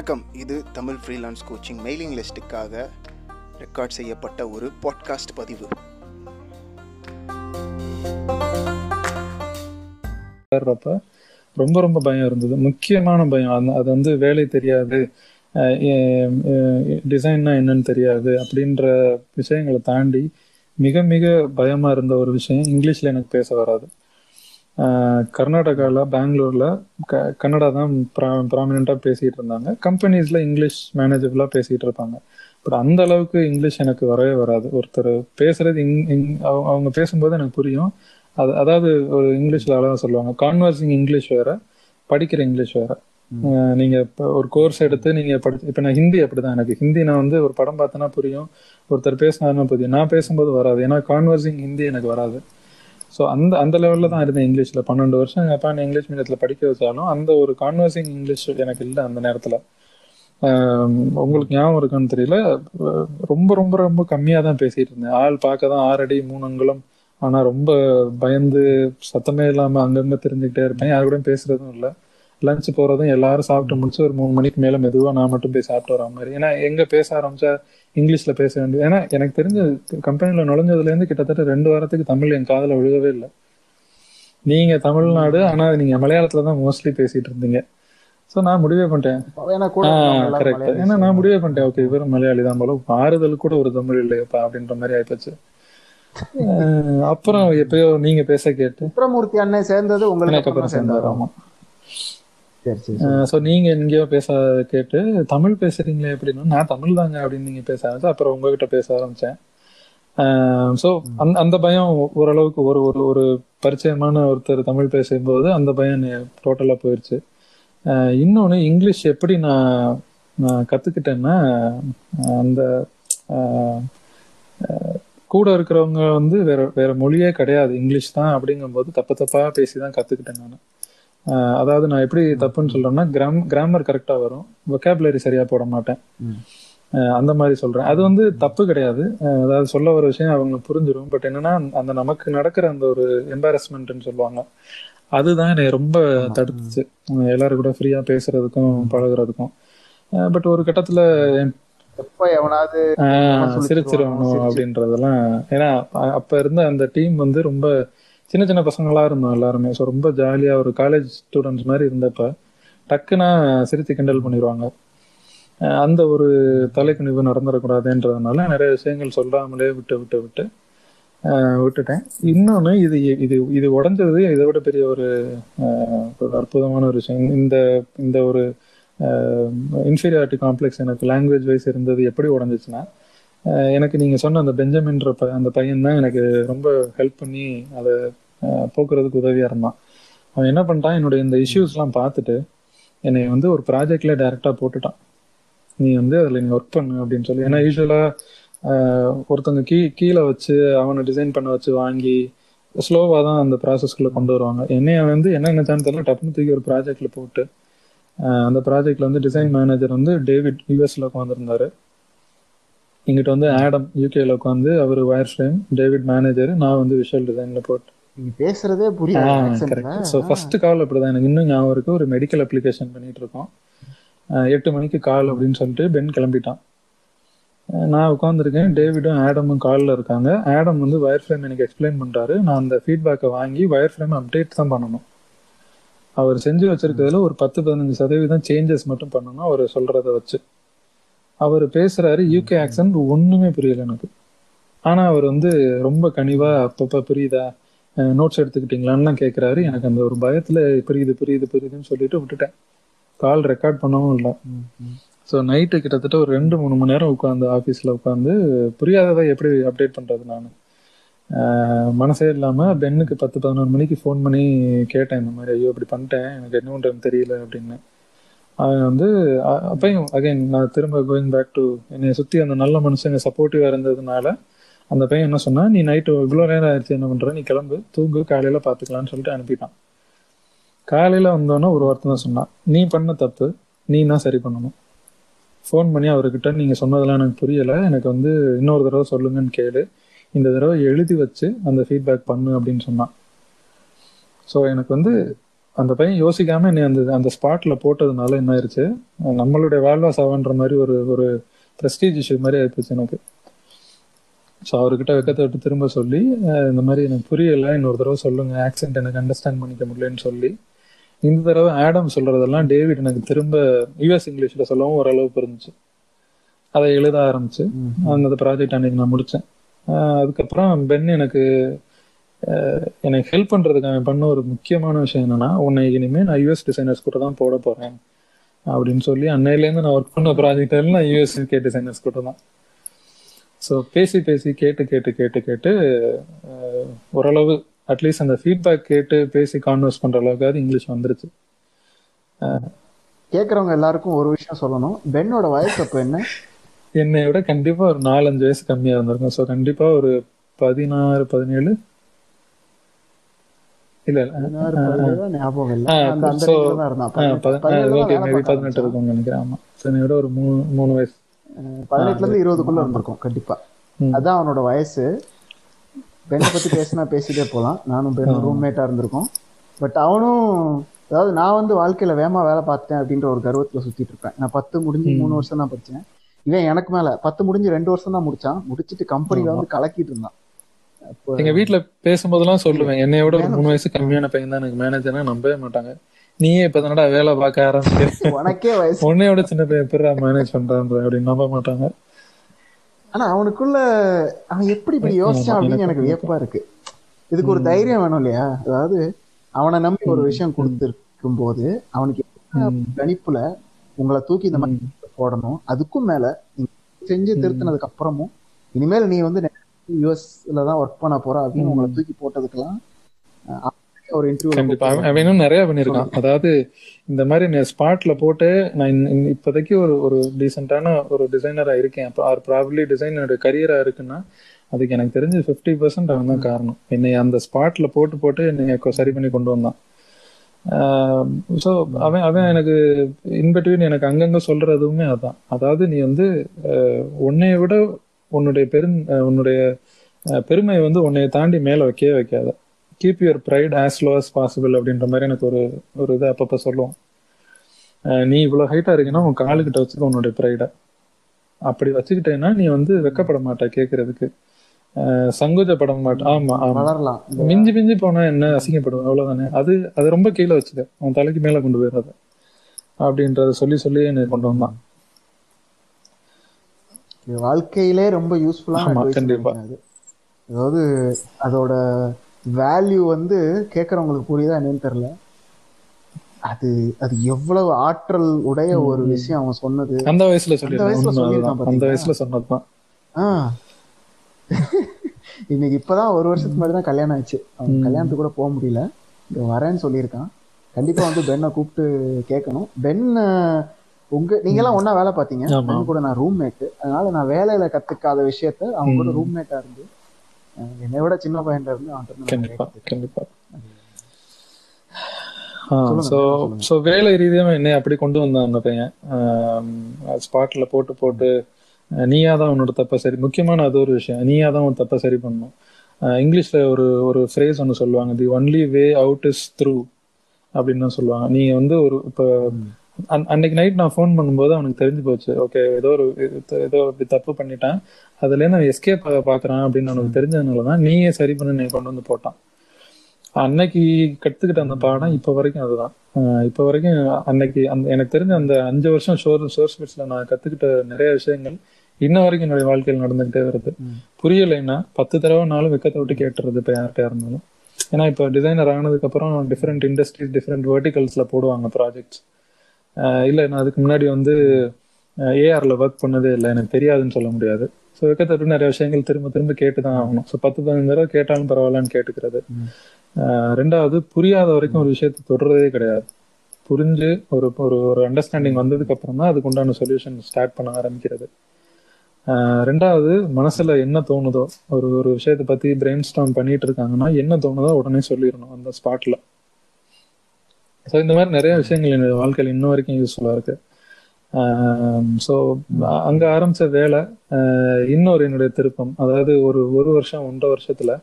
வணக்கம். இது Tamil freelance coaching mailing லிஸ்ட்டுக்காக ரெக்கார்ட் செய்யப்பட்ட ஒரு பாட்காஸ்ட் பதிவு. வர்றப்ப ரொம்ப ரொம்ப பயம் இருந்தது. முக்கியமான பயம் அந்த அது வந்து வேலை தெரியாது. டிசைன்னா என்னன்னு தெரியாது அப்படின்ற விஷயங்களை தாண்டி மிக மிக பயமாக இருந்த ஒரு விஷயம் இங்கிலீஷில் எனக்கு பேச வராது. கர்நாடகாவில் பெங்களூரில் க கன்னடா தான் ப்ரா ப்ராமினெண்ட்டாக பேசிகிட்டு இருந்தாங்க. கம்பெனிஸில் இங்கிலீஷ் மேனேஜபிளாக பேசிகிட்டு இருப்பாங்க. பட் அந்த அளவுக்கு இங்கிலீஷ் எனக்கு வரவே வராது. ஒருத்தர் பேசுறது இங் இங் அவங்க பேசும்போது எனக்கு புரியும். அது அதாவது ஒரு இங்கிலீஷ்ல அழகா சொல்லுவாங்க கான்வர்சிங் இங்கிலீஷ் வேற படிக்கிற இங்கிலீஷ் வேற. நீங்க இப்போ ஒரு கோர்ஸ் எடுத்து நீங்க படி இப்ப நான் ஹிந்தி அப்படிதான் எனக்கு. ஹிந்தி நான் வந்து ஒரு படம் பார்த்தேன்னா புரியும். ஒருத்தர் பேசினாருன்னா புரியும். நான் பேசும்போது வராது. ஏன்னா கான்வர்சிங் ஹிந்தி எனக்கு வராது. ஸோ அந்த அந்த லெவலில் தான் இருந்தேன் இங்கிலீஷில் பன்னெண்டு வருஷம் எங்கள் அப்பா இங்கிலீஷ் மீடியத்தில் படிக்க வச்சாலும் அந்த ஒரு கான்வர்சிங் இங்கிலீஷ் எனக்கு இல்லை அந்த நேரத்தில். உங்களுக்கு ஞாபகம் இருக்கான்னு தெரியல. ரொம்ப ரொம்ப ரொம்ப கம்மியாக தான் பேசிகிட்டு இருந்தேன். ஆள் பார்க்க தான் ஆறடி மூணு அங்குலம். ஆனால் ரொம்ப பயந்து சத்தமே இல்லாமல் அங்கங்கே தெரிஞ்சுக்கிட்டே இருப்பேன். யாரு கூட பேசுகிறதும் இல்லை. லஞ்ச் போகிறதும் எல்லாரும் சாப்பிட்டு முடிச்சு ஒரு மூணு மணிக்கு மேலே மெதுவாக நான் மட்டும் போய் சாப்பிட்டு வர மாதிரி. ஏன்னா எங்கே பேச ஆரம்பிச்சா இங்கிலீஷில் பேச வேண்டியது ஏன்னா எனக்கு தெரிஞ்ச கம்பெனியில் நுழைஞ்சதுலேருந்து கிட்டத்தட்ட ரெண்டு வாரத்துக்கு தமிழ் என் காதில் விழுகவே இல்லை. நீங்க தமிழ்நாடு ஆனா நீங்க மலையாளத்துல தான் மோஸ்ட்லி பேசிட்டு இருந்தீங்க. ஸோ நான் முடிவே பண்ணிட்டேன். கரெக்ட் ஏன்னா நான் முடிவே பண்ணிட்டேன். ஓகே இவரும் மலையாளி தான் போல. ஆறுதல் கூட ஒரு தமிழ் இல்லையப்பா அப்படின்ற மாதிரி ஆயிப்போச்சு. அப்புறம் எப்பயோ நீங்க பேச கேட்டு சுப்ரமூர்த்தி அண்ணன் சேர்ந்தது உங்களுக்கு சேர்ந்தாரு. ஆமா. ஸோ நீங்க எங்கேயோ பேச கேட்டு தமிழ் பேசுறீங்களே எப்படின்னா நான் தமிழ் தாங்க அப்படின்னு நீங்க பேச ஆரம்பிச்சு அப்புறம் உங்ககிட்ட பேச ஆரம்பிச்சேன். ஸோ அந்த அந்த பயம் ஓரளவுக்கு ஒரு ஒரு ஒரு பரிச்சயமான ஒருத்தர் தமிழ் பேசும்போது அந்த பயம் டோட்டலாக போயிடுச்சு இன்னொன்று இங்கிலீஷ் எப்படி நான் நான் கற்றுக்கிட்டேன்னா அந்த கூட இருக்கிறவங்க வந்து வேற வேற மொழியே கிடையாது. இங்கிலீஷ் தான் அப்படிங்கும்போது தப்பு தப்பாக பேசி தான் கற்றுக்கிட்டேன் நான். அதாவது நான் எப்படி தப்புன்னு சொல்றேன்னா கிராம் கிராமர் கரெக்டாக வரும். ஒகேபுலரி சரியா போட மாட்டேன். அந்த மாதிரி சொல்றேன். அது வந்து தப்பு கிடையாது. அதாவது சொல்ல ஒரு விஷயம் அவங்களுக்கு புரிஞ்சிடும் பட் என்னன்னா அந்த நமக்கு நடக்கிற அந்த ஒரு எம்பாரஸ்மெண்ட்னு சொல்லுவாங்க. அதுதான் என்னை ரொம்ப தடுத்துச்சு. எல்லாரும் கூட ஃப்ரீயா பேசுறதுக்கும் பழகுறதுக்கும். பட் ஒரு கட்டத்துல சிரிச்சிருவணும் அப்படின்றதெல்லாம். ஏன்னா அப்ப இருந்த அந்த டீம் வந்து ரொம்ப சின்ன சின்ன பசங்களா இருந்தோம் எல்லாருமே. ஸோ ரொம்ப ஜாலியா ஒரு காலேஜ் ஸ்டூடெண்ட்ஸ் மாதிரி இருந்தப்ப டக்குன்னா சிரித்து கிண்டல் பண்ணிடுவாங்க அந்த ஒரு தலைக்குனிவு நடந்துடக்கூடாதுன்றதுனால நிறைய விஷயங்கள் சொல்லாமலே விட்டு விட்டு விட்டு விட்டுட்டேன். இன்னொன்று இது இது இது உடஞ்சது இதை விட பெரிய ஒரு அற்புதமான ஒரு விஷயம். இந்த இந்த ஒரு இன்ஃபீரியாரிட்டி காம்ப்ளெக்ஸ் எனக்கு லாங்குவேஜ் வைஸ் இருந்தது எப்படி உடஞ்சிச்சுன்னா எனக்கு நீங்கள் சொன்ன அந்த பெஞ்சமின்ற அந்த பையன் தான் எனக்கு ரொம்ப ஹெல்ப் பண்ணி அதை போக்குறதுக்கு உதவியா இருந்தான். அவன் என்ன பண்ணிட்டான்? என்னுடைய இந்த இஷ்யூஸ்லாம் பார்த்துட்டு என்னை வந்து ஒரு ப்ராஜெக்ட்ல டைரக்டா போட்டுட்டான். நீ வந்து அதில் நீ ஒர்க் பண்ணு அப்படின்னு சொல்லி. ஏன்னா யூஸ்வலாக ஒருத்தவங்க கீ கீழே வச்சு அவனை டிசைன் பண்ண வச்சு வாங்கி ஸ்லோவாக தான் அந்த ப்ராசஸ்க்குள்ள கொண்டு வருவாங்க. என்னைய வந்து என்ன நினைச்சான்னு தெரியல. டப்புனு தூக்கி ஒரு ப்ராஜெக்ட்ல போட்டு அந்த ப்ராஜெக்ட்ல வந்து டிசைன் மேனேஜர் வந்து டேவிட் யூஎஸ்ல உட்காந்துருந்தாரு இங்கிட்ட வந்து ஆடம் யூகேல உட்காந்து அவர் வயர் ஃப்ரேம் டேவிட் மேனேஜர் நான் வந்து விஷுவல் டிசைன்ல போட்டு பேசுறதே புரியும் ஸோ ஃபர்ஸ்ட் கால் அப்படிதான். எனக்கு இன்னும் ஞாபகம் இருக்கு. ஒரு மெடிக்கல் அப்ளிகேஷன் பண்ணிட்டு இருக்கோம். எட்டு மணிக்கு கால் அப்படின்னு சொல்லிட்டு பென் கிளம்பிட்டான். நான் உட்காந்துருக்கேன் டேவிடும் ஆடமும் காலில் இருக்காங்க. ஆடம் வந்து வயர் ஃப்ரேம் எனக்கு எக்ஸ்பிளைன் பண்ணுறாரு நான் அந்த ஃபீட்பேக்கை வாங்கி வயர் ஃப்ரேம் அப்டேட் தான் பண்ணணும். அவர் செஞ்சு வச்சிருக்கிறதுல ஒரு பத்து பதினஞ்சு சதவீதம் சேஞ்சஸ் மட்டும் பண்ணணும் அவர் சொல்றத வச்சு. அவர் பேசுறாரு யூகே ஆக்சன்ட் ஒண்ணுமே புரியல எனக்கு. ஆனா அவர் வந்து ரொம்ப கனிவா அப்பப்ப புரியுதா? நோட்ஸ் எடுத்துக்கிட்டீங்களான்னு கேட்குறாரு எனக்கு அந்த ஒரு பயத்தில் புரியுது புரியுது புரியுதுன்னு சொல்லிட்டு விட்டுட்டேன். கால் ரெக்கார்ட் பண்ணவும் இல்லை. ஸோ நைட்டு கிட்டத்தட்ட ஒரு ரெண்டு மூணு மணி நேரம் உட்காந்து ஆஃபீஸில் உட்காந்து புரியாததை எப்படி அப்டேட் பண்ணுறது நான்? மனசே இல்லாமல் பெண்ணுக்கு பத்து பதினொரு மணிக்கு ஃபோன் பண்ணி கேட்டேன் இந்த மாதிரி. ஐயோ இப்படி பண்ணிட்டேன். எனக்கு என்ன பண்ணுறேன்னு தெரியல அப்படின்னு. அவன் வந்து அப்பையும் அகைன் நான் திரும்ப கோயிங் பேக் டு என்னை சுற்றி அந்த நல்ல மனுஷங்க சப்போர்ட்டிவாக இருந்ததுனால அந்த பையன் என்ன சொன்னா நீ நைட்டு இவ்வளோ நேரம் ஆயிடுச்சு என்ன பண்ற? நீ கிளம்பு தூங்கு காலையில் பார்த்துக்கலான்னு சொல்லிட்டு அனுப்பிட்டான். காலையில் வந்தோன்னே ஒரு வார்த்தை தான் சொன்னான். நீ பண்ண தப்பு நீ தான் சரி பண்ணணும்? ஃபோன் பண்ணி அவர்கிட்ட நீங்கள் சொன்னதெல்லாம் எனக்கு புரியலை. எனக்கு வந்து இன்னொரு தடவை சொல்லுங்கன்னு கேளு. இந்த தடவை எழுதி வச்சு அந்த ஃபீட்பேக் பண்ணு அப்படின்னு சொன்னான். ஸோ எனக்கு வந்து அந்த பையன் யோசிக்காம என்னை அந்த அந்த ஸ்பாட்ல போட்டதுனால என்ன ஆயிடுச்சு நம்மளுடைய வாழ்வா சாவன்ற மாதிரி ஒரு ஒரு ப்ரெஸ்டீஜ் இஷ்யூ மாதிரி ஆயிடுச்சு எனக்கு. ஸோ அவர்கிட்ட வெக்கத்தை விட்டு திரும்ப சொல்லி இந்த மாதிரி எனக்கு புரியல இன்னொரு தடவை சொல்லுங்க ஆக்சென்ட் எனக்கு அண்டர்ஸ்டாண்ட் பண்ணிக்க முடியலன்னு சொல்லி. இந்த தடவை ஆடம் சொல்றதெல்லாம் டேவிட் எனக்கு திரும்ப யூஎஸ் இங்கிலீஷ்ல சொல்லவும் ஓரளவு புரிஞ்சுச்சு. அதை எழுத ஆரம்பிச்சு. அந்த ப்ராஜெக்ட் அன்னைக்கு நான் முடிச்சேன். அஹ், அதுக்கப்புறம் பென் எனக்கு எனக்கு ஹெல்ப் பண்றதுக்கு அவன் பண்ண ஒரு முக்கியமான விஷயம் என்னன்னா உன்னை இனிமே நான் யூஎஸ் டிசைனர்ஸ் கூட தான் போட போறேன். அப்படின்னு சொல்லி அன்னையிலேருந்து நான் ஒர்க் பண்ண ப்ராஜெக்ட் எல்லாம் யூஎஸ் கே டிசைனர்ஸ் கூட தான். ஸோ பேசி பேசி கேட்டு கேட்டு கேட்டு கேட்டு ஓரளவு அட்லீஸ்ட் அந்த ஃபீட்பேக் கேட்டு பேசி கான்வர்ஸ் பண்ற அளவுக்காவது இங்கிலீஷ் வந்துருச்சு. கேக்குறவங்க எல்லாருக்கும் ஒரு விஷயம் சொல்லணும். பென்னோட வயசு அப்ப என்ன? என்னை விட கண்டிப்பா ஒரு நாலஞ்சு வயசு கம்மியா இருந்திருக்கும். ஸோ கண்டிப்பா ஒரு பதினாறு பதினேழு. இல்ல ஞாபகம் பதினெட்டு- இருக்கும்னு நினைக்கிறேன். ஆமா. என்னை விட ஒரு மூணு மூணு வயசு. பதினெட்டுல இருந்து இருபதுக்குள்ள இருந்திருக்கும் கண்டிப்பா. அதான் அவனோட வயசு. பெண்ணை பத்தி பேசினா பேசிட்டே போலாம். நானும் பெண்ணும் ரூம்மேட்டா இருந்திருக்கோம். பட் அவனும் அதாவது நான் வந்து வாழ்க்கையில வேகமா வேலை பார்த்தேன் அப்படின்ற ஒரு கர்வத்துல சுத்திட்டு இருப்பேன். நான் பத்து முடிஞ்சு மூணு வருஷம் தான் படிச்சேன். இவன் எனக்கு மேல பத்து முடிஞ்சு ரெண்டு வருஷம் தான் முடிச்சான். முடிச்சிட்டு கம்பெனில வந்து கலக்கிட்டு இருந்தான். எங்க வீட்ல பேசும்போதெல்லாம் சொல்லுவேன். என்னைய விட ஒரு மூணு வயசு கம்மியான பையன் தான். எனக்கு மேனேஜர்னா நம்பவே மாட்டாங்க. நீயே இப்ப தானடா வேலை பார்க்க ஆரம்பிக்கிறேன் உனக்கே வயசு. உன்னைய விட சின்ன பையன் எப்படிடா மேனேஜ் பண்றான்ற அப்படின்னு நம்ப மாட்டாங்க. ஆனா அவனுக்குள்ள அவன் எப்படி இப்படி யோசிச்சான் அப்படின்னு எனக்கு வியப்பா இருக்கு. இதுக்கு ஒரு தைரியம் வேணும் இல்லையா? அதாவது அவனை நம்பி ஒரு விஷயம் கொடுத்துருக்கும் போது அவனுக்கு கணிப்புல உங்களை தூக்கி இந்த மாதிரி போடணும். அதுக்கும் மேல செஞ்சு திருத்தினதுக்கு அப்புறமும் இனிமேல் நீ வந்து யூஎஸ்ல தான் ஒர்க் பண்ண போற அப்படின்னு உங்களை தூக்கி போட்டதுக்கெல்லாம் ஒரு இன்டர்வியூ அவன் இன்னும் நிறைய பண்ணிருக்கான் அதாவது இந்த மாதிரி ஸ்பாட்ல போட்டு நான் இப்போதைக்கு ஒரு ஒரு டீசென்டான ஒரு டிசைனரா இருக்கேன். ஆர் ப்ராபப்ளி டிசைனோட கரியரா இருக்குன்னா அதுக்கு எனக்கு தெரிஞ்சு ஃபிஃப்டி பர்சன்ட் அவன் தான் காரணம். என்னை அந்த ஸ்பாட்ல போட்டு போட்டு என்னை சரி பண்ணி கொண்டு வந்தான். ஸோ அவன் அவன் எனக்கு இன்பிட்வீன் எனக்கு அங்கங்க சொல்றதுமே அதான். அதாவது நீ வந்து உன்னைய விட உன்னுடைய பெரும் உன்னுடைய பெருமையை வந்து உன்னைய தாண்டி மேல வைக்கவே வைக்காத. Keep your pride as low as possible அப்படின்ற மாதிரி எனக்கு ஒரு ஒரு இது அப்பப்போ சொல்லுவோம். நீ இவ்வளவு ஹைட்டா இருக்கீங்கன்னா உன் காலுக்கிட்ட வச்சுக்க உன்னுடைய ப்ரைடை அப்படி வச்சுக்கிட்டேன்னா நீ வந்து வெக்கப்பட மாட்ட கேட்கறதுக்கு சங்கோஜப்பட மாட்ட. ஆமா ஆமா. மிஞ்சி மிஞ்சி போனா என்ன அசிங்கப்படும் அவ்வளவுதானே. அது அது ரொம்ப கீழே வச்சுக்க. உன் தலைக்கு மேல கொண்டு போயிடாத அப்படின்றத சொல்லி சொல்லி என்னை கொண்டு வந்தான். வாழ்க்கையிலே ரொம்ப யூஸ்ஃபுல்லான கண்டிப்பா. அது. அதாவது அதோட வேல்யூ வந்து கேட்கறவங்களுக்கு புரியுதா என்னன்னு தெரியல. அது அது எவ்வளவு ஆற்றல் உடைய ஒரு விஷயம் அவன் சொன்னது. அந்த வயசுல வயசுல சொல்லியிருக்கான் அந்த? வயசுல சொன்னதுதான். ஆ. இன்னைக்கு இப்பதான் ஒரு வருஷத்துக்கு முன்னாடி தான் கல்யாணம் ஆச்சு அவன். கல்யாணத்துக்கு கூட போக முடியல. இங்க வரேன்னு சொல்லியிருக்கான். கண்டிப்பா வந்து பென்னை கூப்பிட்டு கேட்கணும். பென் உங்க நீங்க எல்லாம் ஒண்ணா வேலை பார்த்தீங்க. பென் கூட நான் ரூம்மேட் அதனால நான் வேலையில கத்துக்காத விஷயத்த அவங்க கூட. ரூம்மேட்டா இருந்து என்னை விட சின்ன பையன்ல இருந்து கண்டிப்பா கண்டிப்பா. ஸோ. ஸோ வேலை ரீதியாக என்னை அப்படி கொண்டு வந்தான் அந்த பையன். ஸ்பாட்ல போட்டு போட்டு நீயா தான் உன்னோட தப்பை சரி முக்கியமான அது ஒரு விஷயம் நீயா தான் உன் தப்பை சரி பண்ணணும். அஹ், இங்கிலீஷ்ல ஒரு ஒரு ஃப்ரேஸ் ஒன்று சொல்லுவாங்க the only way out is through அப்படின்னு சொல்லுவாங்க. நீங்க வந்து ஒரு இப்போ அன்னைக்கு நைட் நான் ஃபோன் பண்ணும்போது அவனுக்கு தெரிஞ்சு போச்சு. ஓகே ஏதோ ஒரு ஏதோ இப்படி தப்பு பண்ணிட்டேன். அதுல இருந்து அவன் எஸ்கேப் பாக்குறான் அப்படின்னு அவனுக்கு தெரிஞ்சதுனால தான் நீயே சரி பண்ணி நீ கொண்டு வந்து போட்டான். அன்னைக்கு கத்துக்கிட்ட அந்த பாடம் இப்ப வரைக்கும் அதுதான். இப்ப வரைக்கும் அன்னைக்கு அந்த எனக்கு தெரிஞ்ச அந்த அஞ்சு வருஷம் ஷோர் சோர்ஸ் பிட்ஸ்ல நான் கத்துக்கிட்ட நிறைய விஷயங்கள் இன்ன வரைக்கும் என்னுடைய வாழ்க்கையில் நடந்துகிட்டே வருது. புரியலைன்னா பத்து தடவை நாளும் வெக்கத்தை விட்டு கேட்டுறது இப்ப யார்கிட்ட இருந்தாலும். ஏன்னா இப்போ டிசைனர் ஆனதுக்கு அப்புறம் டிஃப்ரெண்ட் இண்டஸ்ட்ரீஸ் டிஃப்ரெண்ட் வெர்டிகல்ஸ்ல போடுவாங்க ப்ராஜெக்ட்ஸ் இல்ல நான் அதுக்கு முன்னாடி வந்து ஏஆர்ல ஒர்க் பண்ணதே இல்லை. எனக்கு தெரியாதுன்னு சொல்ல முடியாது. ஸோ வெக்கத்தை விட்டு நிறைய விஷயங்கள் திரும்ப திரும்ப கேட்டு தான் ஆகணும். ஸோ பத்து பதினஞ்சு தடவை கேட்டாலும் பரவாயில்லன்னு கேட்டுக்கிறது. ரெண்டாவது புரியாத வரைக்கும் ஒரு விஷயத்தை தொடர்றதே கிடையாது. புரிஞ்சு ஒரு ஒரு ஒரு அண்டர்ஸ்டாண்டிங் வந்ததுக்கு அப்புறம் தான் அதுக்கு உண்டான சொல்யூஷன் ஸ்டார்ட் பண்ண ஆரம்பிக்கிறது. ரெண்டாவது மனசுல என்ன தோணுதோ ஒரு ஒரு விஷயத்தை பத்தி பிரெயின் ஸ்டாம் பண்ணிட்டு இருக்காங்கன்னா என்ன தோணுதோ உடனே சொல்லிடணும் அந்த ஸ்பாட்ல ஸோ இந்த மாதிரி நிறைய விஷயங்கள் என்னோட வாழ்க்கையில் இன்ன வரைக்கும் யூஸ்ஃபுல்லாக இருக்கு. ஸோ அங்கே ஆரம்பித்த வேலை இன்னொரு என்னுடைய திருப்பம். அதாவது ஒரு ஒரு வருஷம் ஒன்றரை வருஷத்தில்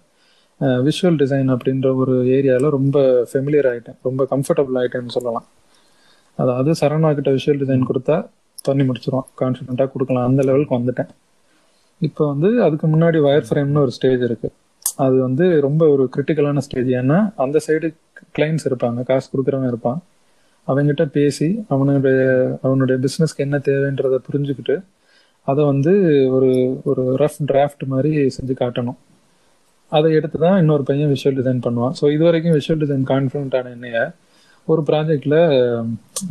விஷுவல் டிசைன் அப்படின்ற ஒரு ஏரியாவில் ரொம்ப ஃபெமிலியர் ஆகிட்டேன் ரொம்ப கம்ஃபர்டபுள் ஆகிட்டேன்னு சொல்லலாம். அதாவது சரவணா கிட்ட விஷுவல் டிசைன் கொடுத்தா பண்ணி முடிச்சிடுவோம் கான்ஃபிடென்ட்டாக கொடுக்கலாம். அந்த லெவலுக்கு வந்துட்டேன். இப்போ வந்து அதுக்கு முன்னாடி வயர் ஃப்ரேம்னு ஒரு ஸ்டேஜ் இருக்குது அது வந்து ரொம்ப ஒரு கிரிட்டிக்கலான ஸ்டேஜ் ஏன்னா அந்த சைடு கிளைண்ட்ஸ் இருப்பாங்க காசு கொடுக்குறவன் இருப்பான். அவங்ககிட்ட பேசி அவனுடைய அவனுடைய பிஸ்னஸ்க்கு என்ன தேவைன்றதை புரிஞ்சுக்கிட்டு அதை வந்து ஒரு ஒரு ரஃப் டிராஃப்ட் மாதிரி செஞ்சு காட்டணும். அதை எடுத்து தான் இன்னொரு பையன் விஷுவல் டிசைன் பண்ணுவான். ஸோ இது வரைக்கும் விஷுவல் டிசைன் கான்ஃபிடென்ட்டான என்னைய ஒரு ப்ராஜெக்டில்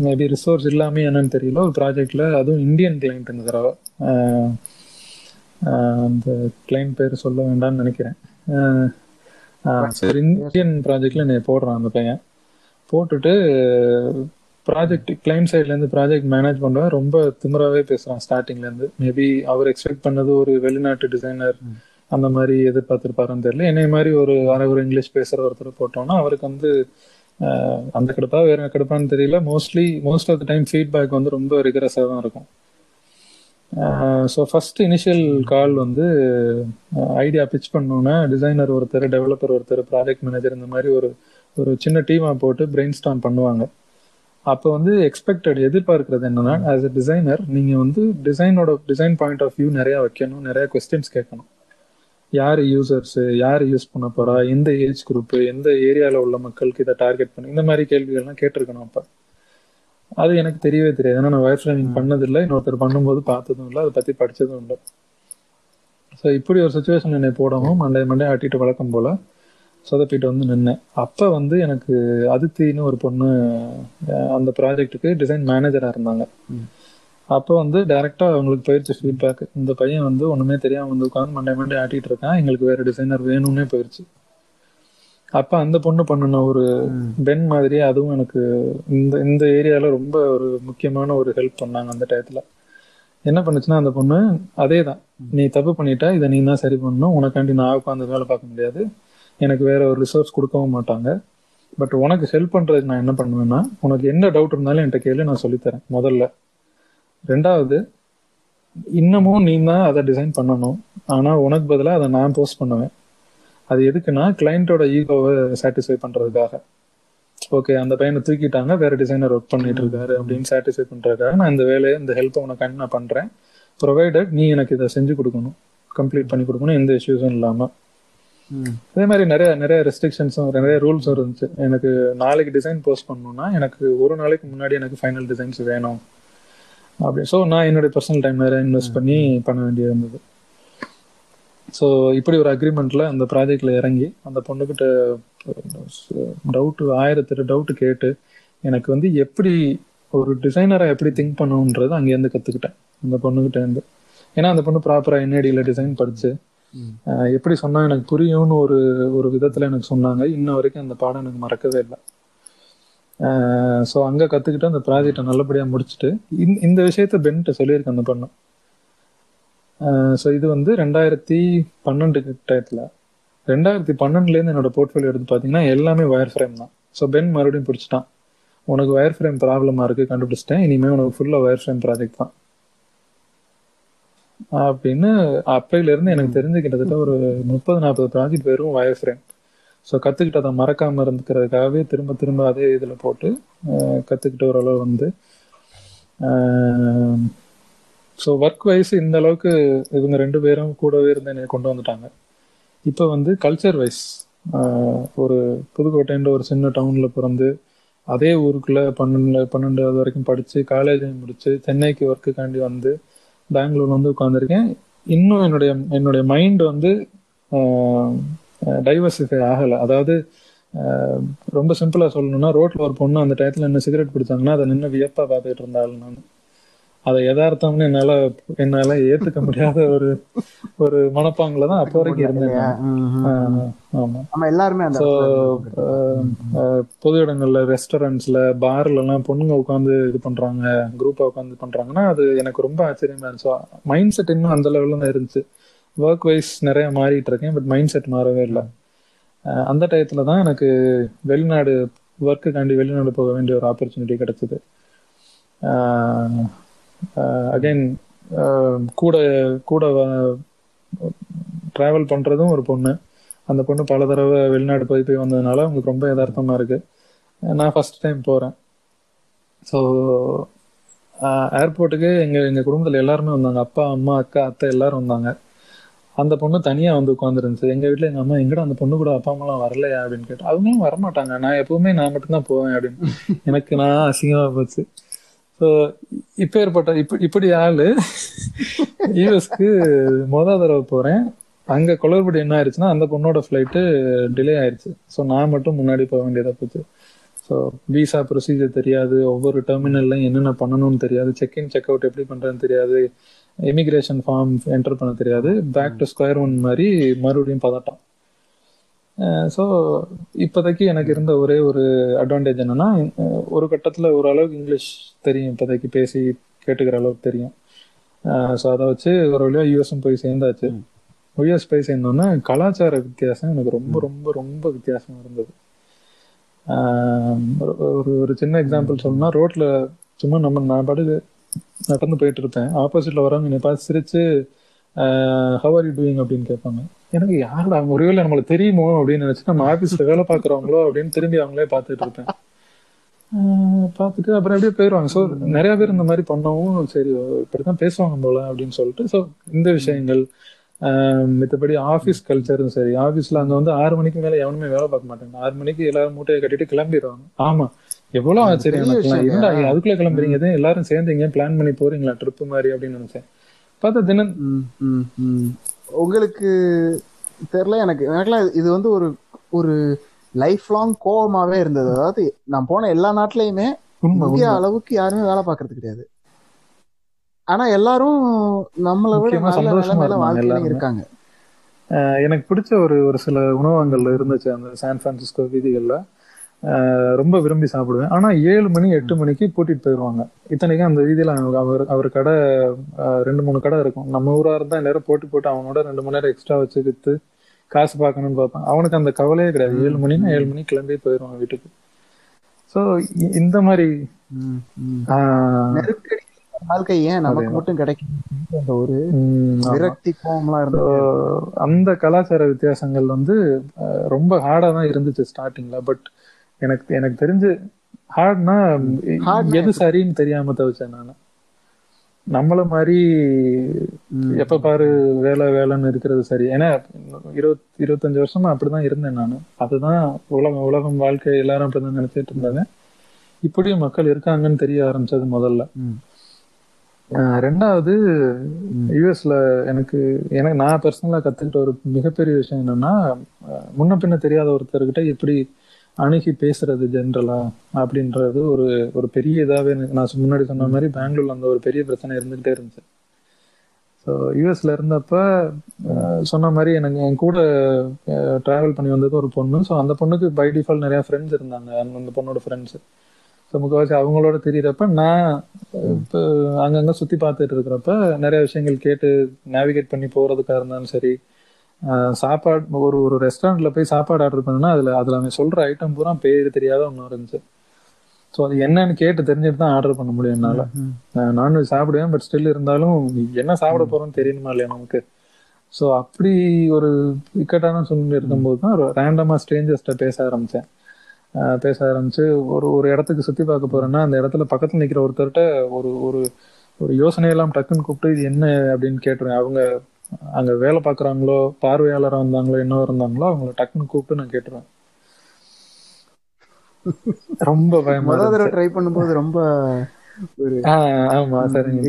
மேபி ரிசோர்ஸ் இல்லாமல் என்னன்னு தெரியல ஒரு ப்ராஜெக்டில் அதுவும் இந்தியன் கிளைண்ட் இந்த தடவை அந்த கிளைண்ட் பேர் சொல்ல வேண்டாம்னு நினைக்கிறேன். இந்தியன் ப்ராஜெக்ட்ல என்னை போடுறான் அந்த பையன். போட்டுட்டு ப்ராஜெக்ட் கிளைண்ட் சைட்ல இருந்து ப்ராஜெக்ட் மேனேஜ் பண்றவன் ரொம்ப திமிராவே பேசுறான் ஸ்டார்டிங்ல இருந்து. மேபி அவர் எக்ஸ்பெக்ட் பண்ணது ஒரு வெளிநாட்டு டிசைனர் அந்த மாதிரி எதிர்பார்த்திருப்பாருன்னு தெரியல. என்னை மாதிரி ஒரு அரை ஒரு இங்கிலீஷ் பேசுற ஒருத்தர் போட்டோம்னா அவருக்கு வந்து அந்த கடுப்பா வேற கடுப்பான்னு தெரியல. Mostly most of the time feedback வந்து ரொம்ப ரிகரஸாக தான் இருக்கும். ஸோ ஃபர்ஸ்ட் இனிஷியல் கால் வந்து ஐடியா பிச் பண்ணோன்னே டிசைனர் ஒருத்தர் டெவலப்பர் ஒருத்தர் ப்ராஜெக்ட் மேனேஜர் இந்த மாதிரி ஒரு ஒரு சின்ன டீமாக போட்டு பிரெயின் ஸ்டாம் பண்ணுவாங்க. அப்போ வந்து எக்ஸ்பெக்டட் எதிர்பார்க்கறது என்னன்னா ஆஸ் அ டிசைனர் நீங்கள் வந்து டிசைனோட டிசைன் பாயிண்ட் ஆஃப் வியூ நிறையா வைக்கணும் நிறையா கொஸ்டின்ஸ் கேட்கணும். யார் யூசர்ஸ் யார் யூஸ் பண்ண போறா எந்த ஏஜ் குரூப் எந்த ஏரியாவில் உள்ள மக்களுக்கு இதை டார்கெட் பண்ணி இந்த மாதிரி கேள்விகள்லாம் கேட்டிருக்கணும் அப்போ. அது எனக்கு தெரியவே தெரியாது. ஏன்னா நான் வயர் ஃப்ரேமிங் பண்ணதில்லை. இன்னொருத்தர் பண்ணும்போது பார்த்ததும் இல்லை. அதை பற்றி படிச்சதும் இல்லை. ஸோ இப்படி ஒரு சுச்சுவேஷன் என்னை போடவும் மண்டே மண்டே ஆட்டிட்டு வழக்கம் போல சொதப்பிட்டு வந்து நின்னேன். அப்போ வந்து எனக்கு அதித்தின்னு ஒரு பொண்ணு அந்த ப்ராஜெக்ட்டுக்கு டிசைன் மேனேஜராக இருந்தாங்க. அப்போ வந்து டைரக்டா அவங்களுக்கு போயிருச்சு ஃபீட்பேக் இந்த பையன் வந்து ஒண்ணுமே தெரியாம வந்து உட்காந்து மண்டே மண்டே ஆட்டிட்டு இருக்கான். எங்களுக்கு வேற டிசைனர் வேணும்னே போயிருச்சு. அப்ப அந்த பொண்ணு பண்ணின ஒரு பென் மாதிரியே அதுவும் எனக்கு இந்த இந்த ஏரியால ரொம்ப ஒரு முக்கியமான ஒரு ஹெல்ப் பண்ணாங்க அந்த டயத்துல. என்ன பண்ணுச்சுன்னா அந்த பொண்ணு அதே தான் நீ தப்பு பண்ணிட்ட இதை நீ தான் சரி பண்ணணும். உனக்காண்டி நான் உட்காந்து வேலை பார்க்க முடியாது. எனக்கு வேற ஒரு ரிசோர்ஸ் கொடுக்கவும் மாட்டாங்க. பட் உனக்கு ஹெல்ப் பண்றதுக்கு நான் என்ன பண்ணுவேன்னா உனக்கு என்ன டவுட் இருந்தாலும் என்கிட்ட கேளு நான் சொல்லித்தரேன் முதல்ல. ரெண்டாவது இன்னமும் நீ தான் அதை டிசைன் பண்ணணும். ஆனா உனக்கு பதிலாக அதை நான் போஸ்ட் பண்ணுவேன். அது எதுக்குன்னா கிளைண்ட்டோட ஈகோவை சாட்டிஸ்ஃபை பண்றதுக்காக. ஓகே அந்த பையனை தூக்கிட்டாங்க வேற டிசைனர் ஒர்க் பண்ணிட்டு இருக்காரு அப்படின்னு சாட்டிஸ்ஃபை பண்றதுக்காக நான் இந்த வேலையை இந்த ஹெல்ப்பை உனக்கு நான் பண்றேன். ப்ரொவைடட் நீ எனக்கு இதை செஞ்சு கொடுக்கணும். கம்ப்ளீட் பண்ணி கொடுக்கணும் எந்த இஷ்யூஸும் இல்லாம. அதே மாதிரி நிறைய நிறைய ரெஸ்ட்ரிக்ஷன்ஸும் நிறைய ரூல்ஸும் இருந்துச்சு. எனக்கு நாளைக்கு டிசைன் போஸ்ட் பண்ணணும்னா எனக்கு ஒரு நாளைக்கு முன்னாடி எனக்கு ஃபைனல் டிசைன்ஸ் வேணும். அப்படி ஸோ நான் என்னுடைய பர்சனல் டைம் நிறைய இன்வெஸ்ட் பண்ணி பண்ண வேண்டியது இருந்தது ஸோ இப்படி ஒரு அக்ரிமெண்ட்ல அந்த ப்ராஜெக்ட்ல இறங்கி அந்த பொண்ணுகிட்ட டவுட் ஆயிரத்தெட்டு டவுட் கேட்டு எனக்கு வந்து எப்படி ஒரு டிசைனரை எப்படி திங்க் பண்ணணுன்றது அங்கேருந்து கத்துக்கிட்டேன். அந்த பொண்ணுகிட்ட இருந்து. ஏன்னா அந்த பொண்ணு ப்ராப்பரா என்ஐடியில டிசைன் படிச்சு எப்படி சொன்னா எனக்கு புரியும்னு ஒரு ஒரு விதத்துல எனக்கு சொன்னாங்க. இன்ன வரைக்கும் அந்த பாடம் எனக்கு மறக்கவே இல்லை. ஸோ அங்க கத்துக்கிட்டு அந்த ப்ராஜெக்டை நல்லபடியா முடிச்சுட்டு இந்த- இந்த விஷயத்த பென்ட்ட சொல்லியிருக்கேன் அந்த பொண்ணு. ஸோ இது வந்து ரெண்டாயிரத்தி பன்னெண்டு டயத்துல ரெண்டாயிரத்தி பன்னெண்டுலேருந்து என்னோட போர்ட்ஃபோலியோ எடுத்து பார்த்தீங்கன்னா எல்லாமே வயர் ஃப்ரேம் தான். ஸோ பென் மறுபடியும் பிடிச்சிட்டான். உனக்கு வயர் ஃப்ரேம் ப்ராப்ளமாக இருக்குது கண்டுபிடிச்சிட்டேன். இனிமேல் உனக்கு ஃபுல்லாக வயர் ஃப்ரேம் ப்ராஜெக்ட் தான். அப்படின்னு அப்பையிலேருந்து எனக்கு தெரிஞ்சு கிட்டத்தட்ட ஒரு முப்பது நாற்பது ப்ராஜெக்ட் வெறும் வயர் ஃப்ரேம் ஸோ கத்துக்கிட்டதை மறக்காமல் இருந்துக்கிறதுக்காகவே திரும்ப திரும்ப அதே இதில் போட்டு கற்றுக்கிட்ட ஓரளவு வந்து ஸோ ஒர்க் வைஸ் இந்த அளவுக்கு இவங்க ரெண்டு பேரும் கூடவே இருந்து என்னை கொண்டு வந்துட்டாங்க. இப்போ வந்து கல்ச்சர் வைஸ் ஒரு புதுக்கோட்டைன்ற ஒரு சின்ன டவுனில் பிறந்து அதே ஊருக்குள்ளே பன்னெண்டு பன்னெண்டாவது வரைக்கும் படித்து காலேஜ் முடித்து சென்னைக்கு ஒர்க்குக்காண்டி வந்து பெங்களூர்ல வந்து உட்காந்துருக்கேன் இன்னும் என்னுடைய என்னுடைய மைண்ட் வந்து டைவர்சிஃபை ஆகலை. அதாவது ரொம்ப சிம்பிளாக சொல்லணும்னா ரோட்டில் ஒரு பொண்ணு அந்த டயத்தில் என்ன சிகரெட் பிடிச்சாங்கன்னா அதை நின்று வியப்பாக பார்த்துட்டு இருந்தாலும் நான். அதை யதார்த்தம்னு என்னால என்னால ஏத்துக்க முடியாத ஒரு ஒரு மனப்பாங்குல தான் அப்போ வரைக்கும் இருந்தேன் ஆமா. எல்லாருமே அந்த ஸோ பொது இடங்கள்ல ரெஸ்டாரண்ட்ஸ்ல பார்ல எல்லாம் பொண்ணுங்க உட்காந்து இது பண்றாங்க குரூப்பா உட்காந்து பண்றாங்கன்னா அது எனக்கு ரொம்ப ஆச்சரியமா இருந்துச்சு. மைண்ட் செட் இன்னும் அந்த லெவல்ல தான் இருந்துச்சு. ஒர்க் வைஸ் நிறைய மாறிட்டு இருக்கேன் பட் மைண்ட் செட் மாறவே இல்லை. அந்த டயத்துல தான் எனக்கு வெளிநாடு ஒர்க்குக்காண்டி வெளிநாடு போக வேண்டிய ஒரு ஆப்பர்ச்சுனிட்டி கிடைச்சது. Uh, அகைன் um, கூட கூட ட்ராவல் பண்ணுறதும் ஒரு பொண்ணு. அந்த பொண்ணு பல தடவை வெளிநாடு போய் போய் வந்ததுனால அவங்களுக்கு ரொம்ப யதார்த்தமா இருக்கு. நான் ஃபஸ்ட் டைம் போகிறேன் ஸோ ஏர்போர்ட்டுக்கு uh, எங்கள் எங்கள் குடும்பத்தில் எல்லாருமே வந்தாங்க. அப்பா அம்மா அக்கா அத்தை எல்லாரும் வந்தாங்க. அந்த பொண்ணு தனியாக வந்து உட்காந்துருந்துச்சு எங்கள் வீட்டில் எங்கள் அம்மா எங்கடா அந்த பொண்ணு கூட அப்பா அம்மாலாம் வரலையா? அப்படின்னு கேட்டு அவங்களும் வரமாட்டாங்க. நான் எப்பவுமே நான் மட்டும்தான் போவேன் அப்படின்னு. எனக்கு நான் அசிங்கமா போச்சு. ஸோ இப்ப ஏற்பட்ட இப்ப இப்படி ஆளு யூஎஸ்க்கு மொத தடவை போறேன். அங்க குளறுபடி என்ன ஆயிடுச்சுன்னா அந்த பொண்ணோட ஃபிளைட்டு டிலே ஆயிடுச்சு ஸோ நான் மட்டும் முன்னாடி போக வேண்டியதா போச்சு. ஸோ விசா ப்ரொசீஜர் தெரியாது. ஒவ்வொரு டெர்மினல்லையும் என்னென்ன பண்ணணும்னு தெரியாது. செக் இன் செக் அவுட் எப்படி பண்றதுன்னு தெரியாது. இமிகிரேஷன் ஃபார்ம் என்டர் பண்ண தெரியாது. பேக் டு ஸ்கொயர் ஒன் மாதிரி மறுபடியும் பதட்டம். ஸோ இப்போதைக்கு எனக்கு இருந்த ஒரே ஒரு அட்வான்டேஜ் என்னன்னா ஒரு கட்டத்தில் ஓரளவுக்கு இங்கிலீஷ் தெரியும் இப்போதைக்கு பேசி கேட்டுக்கிற அளவுக்கு தெரியும். ஸோ அதை வச்சு ஒரு வழியாக யூஎஸ்எம் போய் சேர்ந்தாச்சு. யூஎஸ் போய் சேர்ந்தோன்னா கலாச்சார வித்தியாசம் எனக்கு ரொம்ப ரொம்ப ரொம்ப வித்தியாசமா இருந்தது. ஒரு ஒரு சின்ன எக்ஸாம்பிள் சொல்லணும்னா ரோட்ல சும்மா நம்ம நான் பாட்டுக்கு நடந்து போயிட்டு இருப்பேன். ஆப்போசிட்ல வரவங்க என்னை பார்த்து சிரிச்சு ஹவ் ஆர் யூ டூயிங் அப்படின்னு கேட்பாங்க. எனக்கு யாருடா ஒருவேளை நம்மளுக்கு தெரியுமோ அப்படின்னு நினைச்சு நம்ம ஆபீஸ்ல வேலை பாக்குறவங்களோ அப்படின்னு திரும்பி அவங்களே பார்த்துட்டு இருப்பேன். பார்த்துட்டு அப்புறம் அப்படியே போயிடுவாங்க. ஸோ நிறைய பேர் இந்த மாதிரி பண்ணவும் சரி இப்படிதான் பேசுவாங்க போல அப்படின்னு சொல்லிட்டு ஸோ இந்த விஷயங்கள் ஆஹ் மித்தபடி ஆஃபீஸ் கல்ச்சரும் சரி ஆஃபீஸ்ல அங்க வந்து ஆறு மணிக்கு மேல எவனுமே வேலை பார்க்க மாட்டாங்க. ஆறு மணிக்கு எல்லாரும் மூட்டையை கட்டிட்டு கிளம்பிடுவாங்க. ஆமா எவ்வளவு ஆச்சரியம் எனக்குலாம். அதுக்குள்ள கிளம்புறீங்க? எல்லாரும் சேர்ந்தீங்க பிளான் பண்ணி போறீங்களா? ட்ரிப் மாதிரி அப்படின்னு நினைச்சேன். பார்த்தா தினம். உங்களுக்கு தெரியல எனக்கு எனக்குலாம் இது- வந்து ஒரு ஒரு லைஃப் லாங் கோவமாவே இருந்தது. அதாவது நான் போன எல்லா நாட்டிலயுமே இந்தியா அளவுக்கு யாருமே வேலை பார்க்கறது கிடையாது. ஆனா எல்லாரும் நம்மளை விட நல்ல. இருக்காங்க. எனக்கு பிடிச்ச ஒரு ஒரு சில உணவகங்கள்ல இருந்துச்சு அந்த சான் பிரான்சிஸ்கோ வீதிகள்ல. ரொம்ப விரும்பி சாப்பிடுவேன். ஆனா ஏழு மணி எட்டு மணிக்கு கூட்டிட்டு போயிடுவாங்க இத்தனைக்கும் அந்த வீதியில அவர் அவர் கடை ரெண்டு மூணு கடை இருக்கும். நம்ம ஊரா இருந்தா நேரம் போட்டு போட்டு அவனோட ரெண்டு மணி நேரம் எக்ஸ்ட்ரா வச்சு வித்து காசு பார்க்கணும்னு பார்ப்பான். அவனுக்கு அந்த கவலையே கிடையாது. ஏழு மணினா ஏழு மணிக்கு கிளம்பி போயிடுவான் வீட்டுக்கு. சோ இந்த மாதிரி வாழ்க்கை ஏன் நமக்கு. மட்டும் கிடைக்கும் அந்த ஒரு. விரக்தி கோவம்லாம் So, இருந்தது அந்த கலாச்சார வித்தியாசங்கள் வந்து அஹ், ரொம்ப ஹார்டா தான் இருந்துச்சு ஸ்டார்டிங்ல பட் எனக்கு எனக்கு தெரிஞ்சு ஹார்ட்னா எது சரின்னு தெரியாம தவிச்சேன் நான். நம்மள மாதிரி. எப்ப பாரு வேலை வேலைன்னு இருக்கிறது சரி. ஏன்னா இருபத் இருபத்தஞ்சு வருஷமா அப்படிதான் இருந்தேன் நான். அதுதான் உலகம் உலகம் வாழ்க்கை எல்லாரும் அப்படிதான் நினைச்சிட்டு இருந்தாங்க இப்படியும் மக்கள் இருக்காங்கன்னு தெரிய ஆரம்பிச்சது முதல்ல. ரெண்டாவது யூஎஸ்ல எனக்கு எனக்கு நான் பர்சனலா கத்துக்கிட்ட ஒரு மிகப்பெரிய விஷயம் என்னன்னா முன்ன பின்ன தெரியாத ஒருத்தர்கிட்ட எப்படி அணுகி பேசுறது ஜென்ரலா அப்படின்றது ஒரு ஒரு பெரிய இதாவே எனக்கு நான் முன்னாடி சொன்ன மாதிரி பெங்களூர்ல அந்த ஒரு பெரிய பிரச்சனை இருந்துகிட்டே இருந்துச்சு. ஸோ யூஎஸ்ல இருந்தப்ப சொன்ன மாதிரி எனக்கு என் கூட டிராவல் பண்ணி வந்தது ஒரு பொண்ணு. ஸோ அந்த பொண்ணுக்கு பை டிஃபால்ட் நிறைய ஃப்ரெண்ட்ஸ் இருந்தாங்க. அந்த பொண்ணோட ஃப்ரெண்ட்ஸ் ஸோ முக்கவாசி அவங்களோட தெரியறப்ப நான் இப்போ அங்கங்க சுத்தி பார்த்துட்டு இருக்கிறப்ப நிறைய விஷயங்கள் கேட்டு நேவிகேட் பண்ணி போகிறதுக்காக இருந்தாலும் சரி சாப்பாடு ஒரு ஒரு ரெஸ்டாரண்ட்ல போய் சாப்பாடு ஆர்டர் பண்ணா அதுல அதுல அவன் சொல்ற ஐட்டம் பூரா பேர் தெரியாத ஒன்று இருந்துச்சு. ஸோ அது என்னன்னு கேட்டு தெரிஞ்சுட்டு தான் ஆர்டர் பண்ண முடியும் என்னால. நான்வெஜ் சாப்பிடுவேன் பட் ஸ்டில் இருந்தாலும் என்ன சாப்பிட போறோம்னு தெரியணுமா இல்லையா நமக்கு? ஸோ அப்படி ஒரு இக்கட்டான சூழ்நிலை இருக்கும்போது தான் ரேண்டமா ஸ்ட்ரேஞ்சர்ஸ்ட பேச ஆரம்பிச்சேன். பேச ஆரம்பிச்சு ஒரு ஒரு இடத்துக்கு சுத்தி பார்க்க போறேன்னா அந்த இடத்துல பக்கத்துல நிக்கிற ஒருத்தர்கிட்ட ஒரு ஒரு ஒரு யோசனையெல்லாம் டக்குன்னு கூப்பிட்டு இது என்ன? அப்படின்னு கேட்டுருவேன். அவங்க அங்க வேலை பார்க்கறாங்களோ பார்வையாளரா வந்தாங்களோ என்ன இருந்தாங்களோ அவங்கள டக்குன்னு கூப்பிட்டு நான் கேட்டுருவேன் ரொம்ப பயமா. தடவை ட்ரை பண்ணும்போது ரொம்ப ஆமா சரிங்க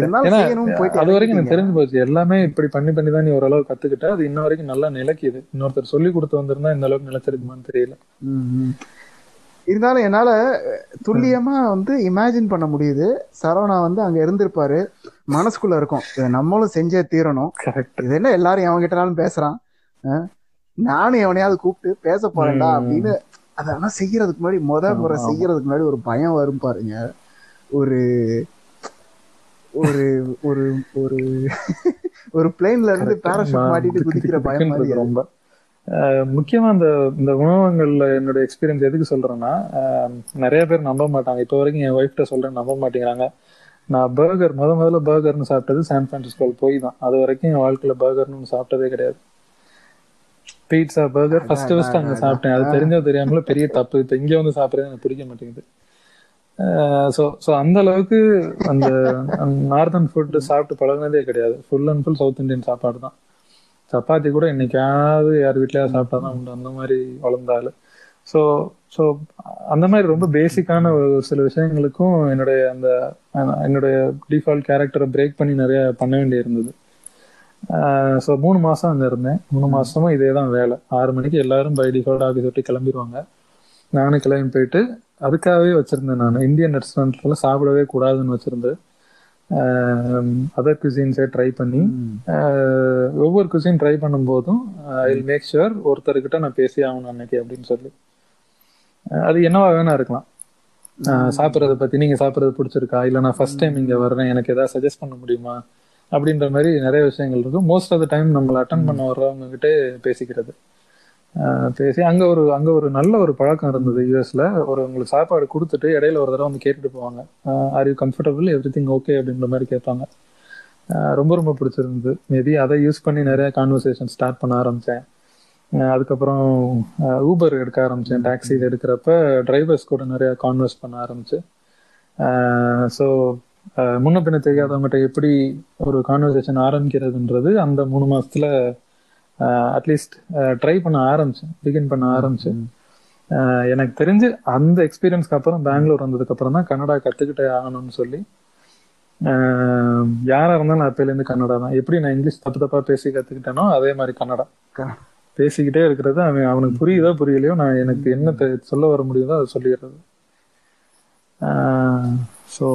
அது வரைக்கும் எனக்கு. தெரிஞ்சு போச்சு எல்லாமே இப்படி பண்ணி பண்ணி தான் நீ ஓரளவு கத்துக்கிட்ட அது இன்ன வரைக்கும் நல்லா நிலைக்குது இன்னொருத்தர் சொல்லி கொடுத்து வந்திருந்தா இந்த அளவுக்கு நிலைச்சிருக்குமான்னு தெரியல. இருந்தாலும் என்னால துல்லியமா வந்து இமேஜின் பண்ண முடியுது. சரவணா வந்து அங்க இருந்திருப்பாரு. மனசுக்குள்ள இருக்கும். இதை நம்மளும் செஞ்சே தீரணும். கரெக்ட் இது என்ன எல்லாரும் எவன்கிட்டனாலும் பேசுறான்? அஹ், நானும் எவனையாவது கூப்பிட்டு பேச போறேன்டா. அப்படின்னு அதெல்லாம் செய்யறதுக்கு முன்னாடி முத முறை. செய்யறதுக்கு முன்னாடி ஒரு பயம் வரும் பாருங்க. ஒரு ஒரு ஒரு ஒரு ஒரு பிளேன்ல இருந்து பேராஷூட் மாட்டிட்டு குதிக்கிற பயம் மாதிரி. ரொம்ப அஹ் முக்கியமா இந்த இந்த உணவகங்கள்ல என்னோட எக்ஸ்பீரியன்ஸ் எதுக்கு சொல்றேன்னா நிறைய பேர் நம்ப மாட்டாங்க. இப்போ வரைக்கும் என் ஒய்ஃப்ட சொல்றேன் நம்ப மாட்டேங்கிறாங்க. நான் பர்கர் முத முதல்ல பர்கர்னு சாப்பிட்டது சான் பிரான்சிஸ்கோவில் போய் தான். அது வரைக்கும் என் வாழ்க்கையில பர்கர்னு சாப்பிட்டதே கிடையாது. பீட்சா பர்கர் ஃபர்ஸ்ட் ஃபர்ஸ்ட் அங்க சாப்பிட்டேன். அது தெரிஞ்சோ தெரியாமல பெரிய தப்பு. இப்ப இங்க வந்து சாப்பிடுறது எனக்கு பிடிக்க மாட்டேங்குது. ஸோ ஸோ அந்த அளவுக்கு அந்த நார்தன் ஃபுட் சாப்பிட்டு பழகினதே கிடையாது. Full and full south Indian சாப்பாடு தான். சப்பாத்தி கூட இன்னைக்காவது யார் வீட்லயாவது சாப்பிட்டா தான் உண்டு. அந்த மாதிரி வளர்ந்தாலும் ஸோ ஸோ அந்த மாதிரி ரொம்ப பேசிக்கான ஒரு சில விஷயங்களுக்கும் என்னுடைய அந்த என்னுடைய டிஃபால்ட் கேரக்டரை பிரேக் பண்ணி நிறைய பண்ண வேண்டி இருந்தது ஸோ மூணு மாதம் அங்கே இருந்தேன். மூணு மாதமும் இதே தான் வேலை. ஆறு மணிக்கு எல்லாரும் பை டிஃபால்ட் ஆஃபீஸ் விட்டு கிளம்பிடுவாங்க நானும் கிளம்பி போயிட்டு அதுக்காகவே வச்சுருந்தேன் நான். இந்தியன் ரெஸ்டாரண்ட்ல சாப்பிடவே கூடாதுன்னு வச்சுருந்தேன் அதர் குசின்ஸே ட்ரை பண்ணி ஒவ்வொரு குசின் ட்ரை பண்ணும்போதும் ஐ மேக் ஷுர் ஒருத்தர்கிட்ட நான் பேசி ஆகணும் அன்னைக்கு அப்படின்னு சொல்லி. அது என்னவா வேணா இருக்கலாம். சாப்பிட்றத பத்தி நீங்க சாப்பிட்றது பிடிச்சிருக்கா? இல்ல நான் ஃபர்ஸ்ட் டைம் இங்க வர்றேன் எனக்கு ஏதாவது சஜஸ்ட் பண்ண முடியுமா? அப்படின்ற மாதிரி நிறைய விஷயங்கள் இருக்கும். மோஸ்ட் ஆஃப் த டைம் நம்மள அட்டன் பண்ண வர்றவங்க கிட்டே பேசிக்கிறது. பேசி அங்க ஒரு அங்க ஒரு நல்ல ஒரு பழக்கம் இருந்தது யூஎஸ்ல ஒரு உங்களுக்கு சாப்பாடு கொடுத்துட்டு இடையில ஒரு தடவை வந்து கேட்டுட்டு போவாங்க. Are you comfortable everything okay அப்படின்ற மாதிரி கேட்பாங்க. ரொம்ப ரொம்ப பிடிச்சிருந்தது. மேபி அதை யூஸ் பண்ணி நிறைய கான்வர்சேஷன் ஸ்டார்ட் பண்ண ஆரம்பிச்சேன். அதுக்கப்புறம் ஊபர் எடுக்க ஆரம்பிச்சேன். டாக்ஸி எடுக்கிறப்ப டிரைவர்ஸ் கூட நிறைய கான்வர்ஸ் பண்ண ஆரம்பிச்சு. ஸோ முன்ன பின்ன தெரியாதவங்ககிட்ட எப்படி ஒரு கான்வர்சேஷன் ஆரம்பிக்கிறதுன்றது அந்த மூணு மாசத்துல அட்லீஸ்ட் ட்ரை பண்ண ஆரம்பிச்சேன் பிகின் பண்ண ஆரம்பிச்சேன் எனக்கு தெரிஞ்சு அந்த எக்ஸ்பீரியன்ஸ்க்கு அப்புறம் பெங்களூர் வந்ததுக்கு அப்புறம் தான் கன்னடா கத்துக்கிட்டே ஆகணும்னு சொல்லி யாரா இருந்தாலும் அப்பையில இருந்து கன்னடா தான். எப்படி நான் இங்கிலீஷ் தப்பு தப்பா பேசி கத்துக்கிட்டேனோ அதே மாதிரி கன்னடா பேசிக்கிட்டே இருக்கிறது அவன் அவனுக்கு புரியுதோ புரியலையோ நான் எனக்கு என்ன தெ- சொல்ல வர முடியுதோ அதை சொல்லிடுறது. ஸோ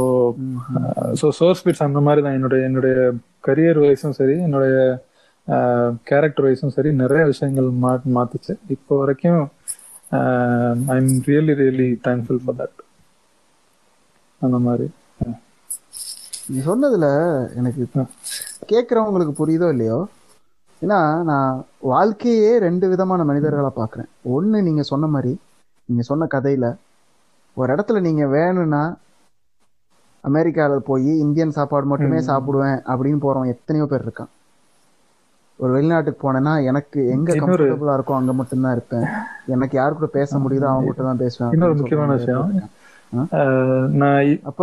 ஸோ சோர்ஸ் பிட்ஸ் அந்த மாதிரி தான். என்னுடைய என்னுடைய கரியர் வைஸும் சரி என்னுடைய கேரக்டர் வைஸும் சரி நிறைய விஷயங்கள் மா மாத்துச்சு. இப்போ வரைக்கும் I am really really thankful for that அந்த மாதிரி. நீ சொன்னதுல எனக்கு கேட்குறவங்களுக்கு புரியுதோ இல்லையோ? ஏன்னா நான் வாழ்க்கையே ரெண்டு விதமான மனிதர்களா பார்க்குறேன் ஒன்று நீங்க சொன்ன மாதிரி நீங்க சொன்ன கதையில ஒரு இடத்துல நீங்க வேணும்னா அமெரிக்காவில் போய் இந்தியன் சாப்பாடு மட்டுமே சாப்பிடுவேன் அப்படின்னு போறவன் எத்தனையோ பேர் இருக்கான். ஒரு வெளிநாட்டுக்கு போனேன்னா எனக்கு எங்க கம்ஃபர்டபுளா இருக்கோ அங்க மட்டும்தான் இருப்பேன். எனக்கு யார் கூட பேச முடியுதோ அவங்க கூட தான் பேசுவேன் இன்னொரு முக்கியமான விஷயம். நான் அப்ப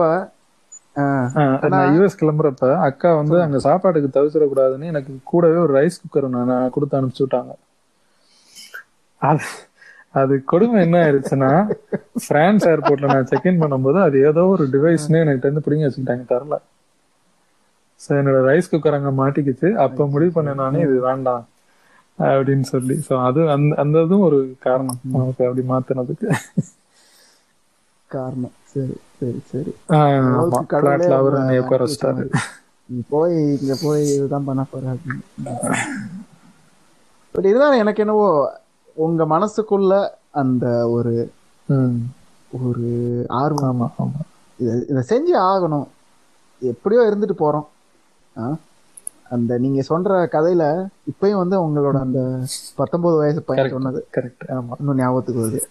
நான் யூஎஸ் கிளம்புறப்ப அக்கா வந்து அங்க சாப்பாட்டுக்கு தவிச்சிடக்கூடாதுன்னு எனக்கு கூடவே ஒரு ரைஸ் குக்கர் நான் கொடுத்து அனுப்பிச்சு விட்டாங்க. அது அது கொடுமை என்ன ஆயிருச்சுன்னா பிரான்ஸ் ஏர்போர்ட்ல நான் செக் இன் பண்ணும்போது அது ஏதோ ஒரு டிவைஸ்னு எனக்கு இருந்து பிடிங்கி வச்சுக்கிட்டாங்க தரல சோ என்னோட ரைஸ் குக்கர் அங்க மாட்டிக்கிச்சு. அப்ப முடிவு பண்ணேன் நானே இது வேண்டாம். அப்படின்னு சொல்லி. சோ அது அந்த அந்த இதுவும் ஒரு காரணம். நமக்கு அப்படி மாத்தினதுக்கு. காரணம். சரி சரி சரி. பிளாட்ல அவர் உங்களை என்னை உட்கார வச்சிட்டாரு போய் இங்க போய் இதுதான் பண்ண போற அப்படின்னு. பட் இதுதான் எனக்கு என்னவோ உங்க மனசுக்குள்ள அந்த ஒரு ஒரு ஆர்வம். ஆமா ஆமா. இதை செஞ்சு ஆகணும். எப்படியோ இருந்துட்டு போறோம்? அந்த நீங்க சொல்ற கதையில இப்பயும் வந்து உங்களோட அந்த பத்தொன்பது வயசு பையன் சொன்னது. கரெக்ட் ஆமா இன்னும் ஞாபகத்துக்கு வருது.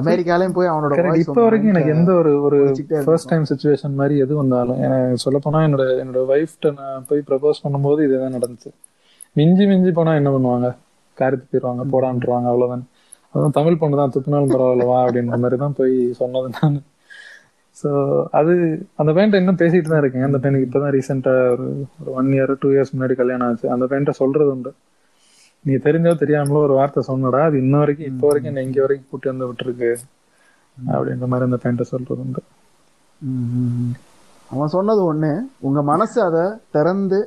அமெரிக்காலயும் போய் அவனோட இப்போ வரைக்கும் எனக்கு எந்த ஒரு ஒரு. ஃபர்ஸ்ட் டைம் சுச்சுவேஷன் மாதிரி எது வந்தாலும் எனக்கு சொல்ல போனா என்னோட என்னோட ஒய்ஃப்ட்ட நான் போய் ப்ரப்போஸ் பண்ணும்போது இதுதான் நடந்துச்சு. மிஞ்சி மிஞ்சி போனா என்ன பண்ணுவாங்க? காரி துப்பிடுவாங்க போடான்ட்டுருவாங்க அவ்வளவுதான். அதுவும் தமிழ் பொண்ணு தான் துப்புனாலும் பரவாயில்ல வா அப்படின்ற மாதிரி தான் போய் சொன்னது நான். ஸோ அது அந்த பையன்ட்ட இன்னும் பேசிட்டு தான் இருக்கேன். அந்த பையனுக்கு இப்பதான் ரீசெண்டா ஒரு ஒரு ஒன் இயர் டூ இயர்ஸ் முன்னாடி கல்யாணம் ஆச்சு. அந்த பையன்ட்ட சொல்றது உண்டு. நீ தெரிஞ்சோ தெரியாமலோ ஒரு வார்த்தை சொன்னடா அது இன்ன வரைக்கும் இப்போ வரைக்கும் என்ன இங்க வரைக்கும் கூட்டி வந்து விட்டுருக்கு. அப்படின்ற மாதிரி அந்த பையன்ட்ட சொல்றது உண்டு. அவன் சொன்னது ஒண்ணு. உங்க மனசு அதை திறந்து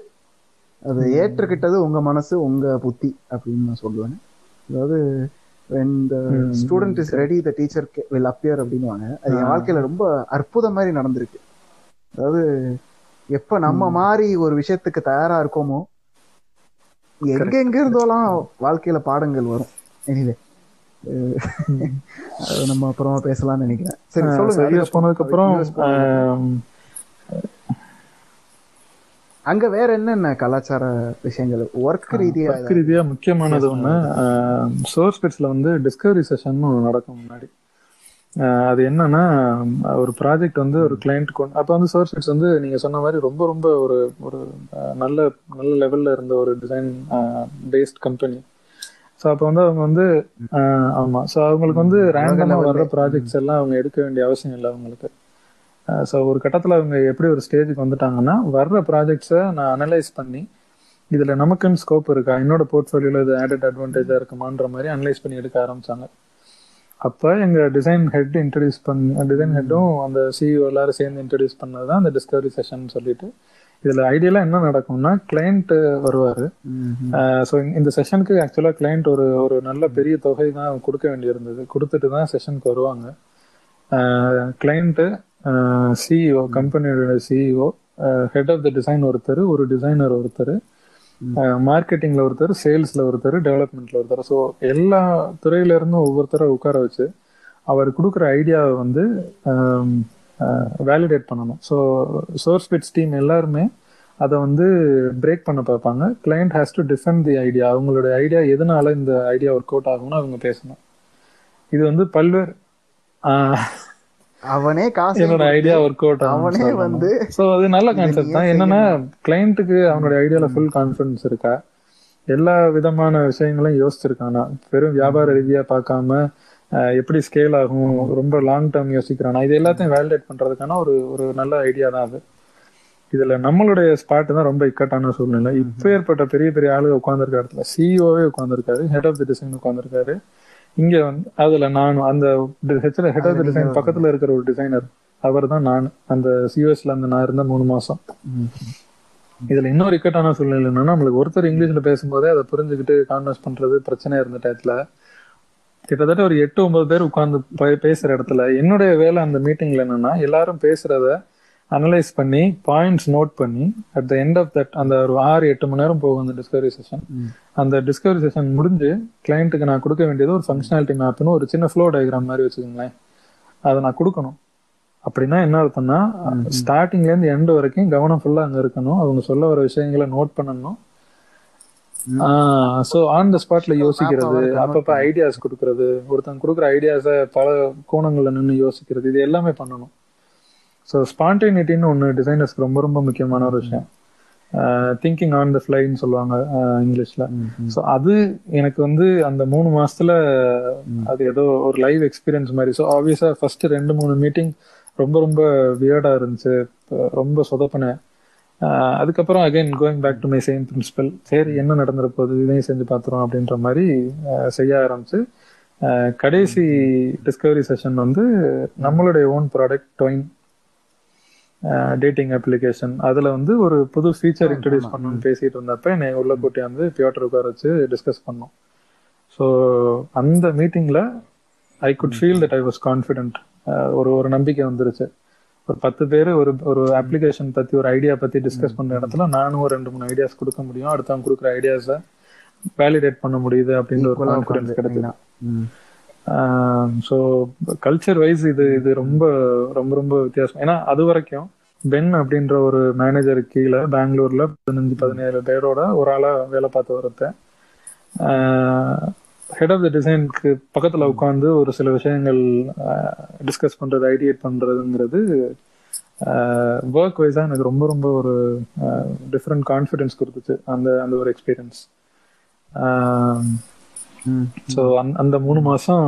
அதை ஏற்றுக்கிட்டது உங்க மனசு உங்க புத்தி அப்படின்னு நான் சொல்லுவேன். அதாவது when the student is ready the teacher ca- will appear அப்படின்னுவாங்க. அது என் வாழ்க்கையில ரொம்ப அற்புதம் மாதிரி நடந்திருக்கு. அதாவது எப்ப நம்ம மாதிரி ஒரு விஷயத்துக்கு தயாரா இருக்கோமோ எங்க எங்க இருந்தோலாம் வாழ்க்கையில பாடங்கள் வரும். எனிவே அது நம்ம அப்புறமா பேசலாம்னு நினைக்கிறேன். சரி சொல்லுங்க. யூஎஸ் போனதுக்கு அப்புறம். அங்க வேற என்னென்ன கலாச்சார விஷயங்கள்? ஒர்க் ரீதியா ஒர்க் ரீதியா முக்கியமானது ஒண்ணு சோர்ஸ் பெட்ஸ்ல வந்து டிஸ்கவரி செஷன் ஒன்று நடக்கும் முன்னாடி. அது என்னன்னா ஒரு ப்ராஜெக்ட் வந்து ஒரு கிளைண்ட் கொண்டு அப்போ வந்து சோர்ஸ் பெட்ஸ் வந்து நீங்க சொன்ன மாதிரி ரொம்ப ரொம்ப ஒரு ஒரு நல்ல நல்ல லெவல்ல இருந்த ஒரு டிசைன் பேஸ்ட் கம்பெனி ஸோ அப்போ வந்து அவங்க வந்து ஆமா. ஸோ அவங்களுக்கு வந்து ரேண்டமா level வர்ற. ப்ராஜெக்ட்ஸ் எல்லாம் அவங்க எடுக்க வேண்டிய அவசியம் இல்லை அவங்களுக்கு. ஸோ ஒரு கட்டத்துல அவங்க எப்படி ஒரு ஸ்டேஜுக்கு வந்துட்டாங்கன்னா வர்ற ப்ராஜெக்ட்ஸை நான் அனலைஸ் பண்ணி இதுல நமக்குன்னு ஸ்கோப் இருக்கா என்னோட போர்ட்ஃபோலியோல இது ஆடட் அட்வான்டேஜா இருக்குமான்ற மாதிரி அனலைஸ் பண்ணி எடுக்க ஆரம்பிச்சாங்க. அப்போ எங்க டிசைன் ஹெட் இன்ட்ரடியூஸ் பண்ண டிசைன் ஹெட்டும் அந்த சிஇஓ எல்லாரும் சேர்ந்து இன்ட்ரடியூஸ் பண்ணது தான் அந்த டிஸ்கவரி செஷன் சொல்லிட்டு இதுல ஐடியலா என்ன நடக்கும்னா கிளைண்ட் வருவாரு. ஸோ இந்த செஷனுக்கு ஆக்சுவலாக கிளைண்ட் ஒரு ஒரு நல்ல பெரிய தொகை தான் கொடுக்க வேண்டியிருந்தது. கொடுத்துட்டு தான் செஷனுக்கு வருவாங்க கிளைண்ட்டு சிஇஓ கம்பெனியோட CEO head of the design ஒருத்தர் ஒரு டிசைனர் ஒருத்தர் மார்க்கெட்டிங்ல ஒருத்தர் சேல்ஸ்ல ஒருத்தர் டெவலப்மெண்ட்ல ஒருத்தர். ஸோ எல்லா துறையில இருந்தும் ஒவ்வொருத்தரை உட்கார வச்சு அவர் கொடுக்குற ஐடியாவை வந்து வேலிடேட் பண்ணணும். ஸோ சோர்ஸ் பிட்ஸ் டீம் எல்லாருமே அதை வந்து பிரேக் பண்ண பார்ப்பாங்க. Client has to defend the idea அவங்களோட ஐடியா எதனால இந்த ஐடியா ஒர்க் அவுட் ஆகும்னு அவங்க பேசணும். இது வந்து பல்வேறு அவனே காசு என்னோட ஐடியா ஒர்க் அவுட் அவனே வந்து சோ அது நல்ல கான்செப்ட் தான். என்னன்னா கிளைண்ட்டுக்கு அவனோட ஐடியால ஃபுல் கான்ஃபிடன்ஸ் இருக்கா? எல்லா விதமான விஷயங்களும் யோசிச்சிருக்கானா? வெறும் வியாபார ரீதியா பார்க்காம எப்படி ஸ்கேல் ஆகும்? ரொம்ப லாங் டேர்ம் யோசிக்கிறானா? இது எல்லாத்தையும் வேலிடேட் பண்றதுக்கான ஒரு ஒரு நல்ல ஐடியா தான் அது. இதுல நம்மளுடைய ஸ்பாட் தான் ரொம்ப இக்கட்டான சூழ்நிலை. இப்ப ஏற்பட்ட பெரிய பெரிய ஆளு உட்காந்துருக்க இடத்துல சிஇஓவே உட்காந்துருக்காரு ஹெட் ஆஃப் தி டிசைன் உட்காந்துருக்காரு இங்க வந்து அதுல நானும் அந்த ஹெட் ஆஃப் டிசைன் பக்கத்துல இருக்கிற ஒரு டிசைனர் அவர் தான் நான். அந்த சியூஎஸ்ல அந்த நான் இருந்த மூணு மாசம். இதுல இன்னொரு இக்கட்டான சூழ்நிலை என்னன்னா நம்மளுக்கு ஒருத்தர் இங்கிலீஷ்ல பேசும்போதே அதை புரிஞ்சுக்கிட்டு கான்வர்ஸ் பண்றது பிரச்சனையா இருந்த டயத்துல கிட்டத்தட்ட ஒரு எட்டு ஒன்பது பேர் உட்கார்ந்து பேசுற இடத்துல என்னுடைய வேலை அந்த மீட்டிங்ல என்னன்னா எல்லாரும் பேசுறத அனலைஸ் பண்ணி பாயிண்ட்ஸ் நோட் பண்ணி at the end of that அந்த ஒரு ஆறு எட்டு மணி நேரம் போகும் அந்த டிஸ்கவரி செஷன் அந்த டிஸ்கவரி செஷன் முடிஞ்சு கிளைண்ட்டுக்கு நான் கொடுக்க வேண்டியது ஒரு ஃபங்க்ஷனாலிட்டி மேப்னு ஒரு சின்ன ஃப்ளோ டயக்ராம் மாதிரி வச்சுக்கோங்களேன். அதை நான் கொடுக்கணும். அப்படின்னா என்ன அர்த்தம்னா ஸ்டார்டிங்ல இருந்து எண்ட் வரைக்கும் கவனம் ஃபுல்லா அங்க இருக்கணும். அவங்க சொல்ல வர விஷயங்களை நோட் பண்ணணும். சோ ஆன் த ஸ்பாட்ல யோசிக்கிறது அப்பப்ப ஐடியாஸ் கொடுக்கறது ஒருத்தங்க கொடுக்குற ஐடியாஸ பல கோணங்கள்ல நின்று யோசிக்கிறது இது எல்லாமே பண்ணணும். ஸோ ஸ்பான்டேனிட்டின்னு ஒன்று டிசைனர்ஸ்க்கு ரொம்ப ரொம்ப முக்கியமான ஒரு விஷயம். திங்கிங் ஆன் த ஃப்ளைன்னு சொல்லுவாங்க இங்கிலீஷ்ல. ஸோ அது எனக்கு வந்து அந்த மூணு மாசத்துல அது ஏதோ ஒரு லைவ் எக்ஸ்பீரியன்ஸ் மாதிரி. ஸோ ஆப்வியஸா ஃபர்ஸ்ட் ரெண்டு மூணு மீட்டிங் ரொம்ப ரொம்ப வியர்டா இருந்துச்சு. ரொம்ப சொதப்பினேன். அதுக்கப்புறம் again going back to my same principle சரி என்ன நடந்துற போகுது? இதையும் செஞ்சு பார்த்துரும் அப்படின்ற மாதிரி செய்ய ஆரம்பிச்சு கடைசி டிஸ்கவரி செஷன் வந்து நம்மளுடைய ஓன் ப்ராடக்ட் டொயின் டேட்டிங் அப்ளிகேஷன் அதுல வந்து ஒரு புது ஃபீச்சர் இன்ட்ரடியூஸ் பண்ணணும்னு பேசிட்டு இருந்தப்ப என்னை உள்ள கூட்டி வந்து பியோட்டர் உட்கார வச்சு டிஸ்கஸ் பண்ணோம். ஸோ அந்த மீட்டிங்ல I could feel that I was confident ஒரு ஒரு நம்பிக்கை வந்துருச்சு. ஒரு பத்து பேர் ஒரு ஒரு அப்ளிகேஷன் பத்தி ஒரு ஐடியா பத்தி டிஸ்கஸ் பண்ற இடத்துல நானும் ஒரு ரெண்டு மூணு ஐடியாஸ் கொடுக்க முடியும். அடுத்தவங்க கொடுக்குற ஐடியாஸை வேலிடேட் பண்ண முடியுது அப்படின்ற ஒரு கான்ஃபிடன்ஸ் கிடைக்குது ஸோ கல்ச்சர் வைஸ் இது இது ரொம்ப ரொம்ப ரொம்ப வித்தியாசம். ஏன்னா அது வரைக்கும் பென் அப்படின்ற ஒரு மேனேஜர் கீழே பெங்களூர்ல பதினஞ்சு பதினேழு பேரோட ஒரு ஆளா வேலை பார்த்து வரத்த ஹெட் ஆஃப் த டிசைனுக்கு பக்கத்துல உட்காந்து ஒரு சில விஷயங்கள் டிஸ்கஸ் பண்றது ஐடியேட் பண்றதுங்கிறது ஒர்க் வைஸா எனக்கு ரொம்ப ரொம்ப ஒரு டிஃப்ரெண்ட் கான்ஃபிடென்ஸ் கொடுத்துச்சு. அந்த அந்த ஒரு எக்ஸ்பீரியன்ஸ் ஸோ அந்த மூணு மாசம்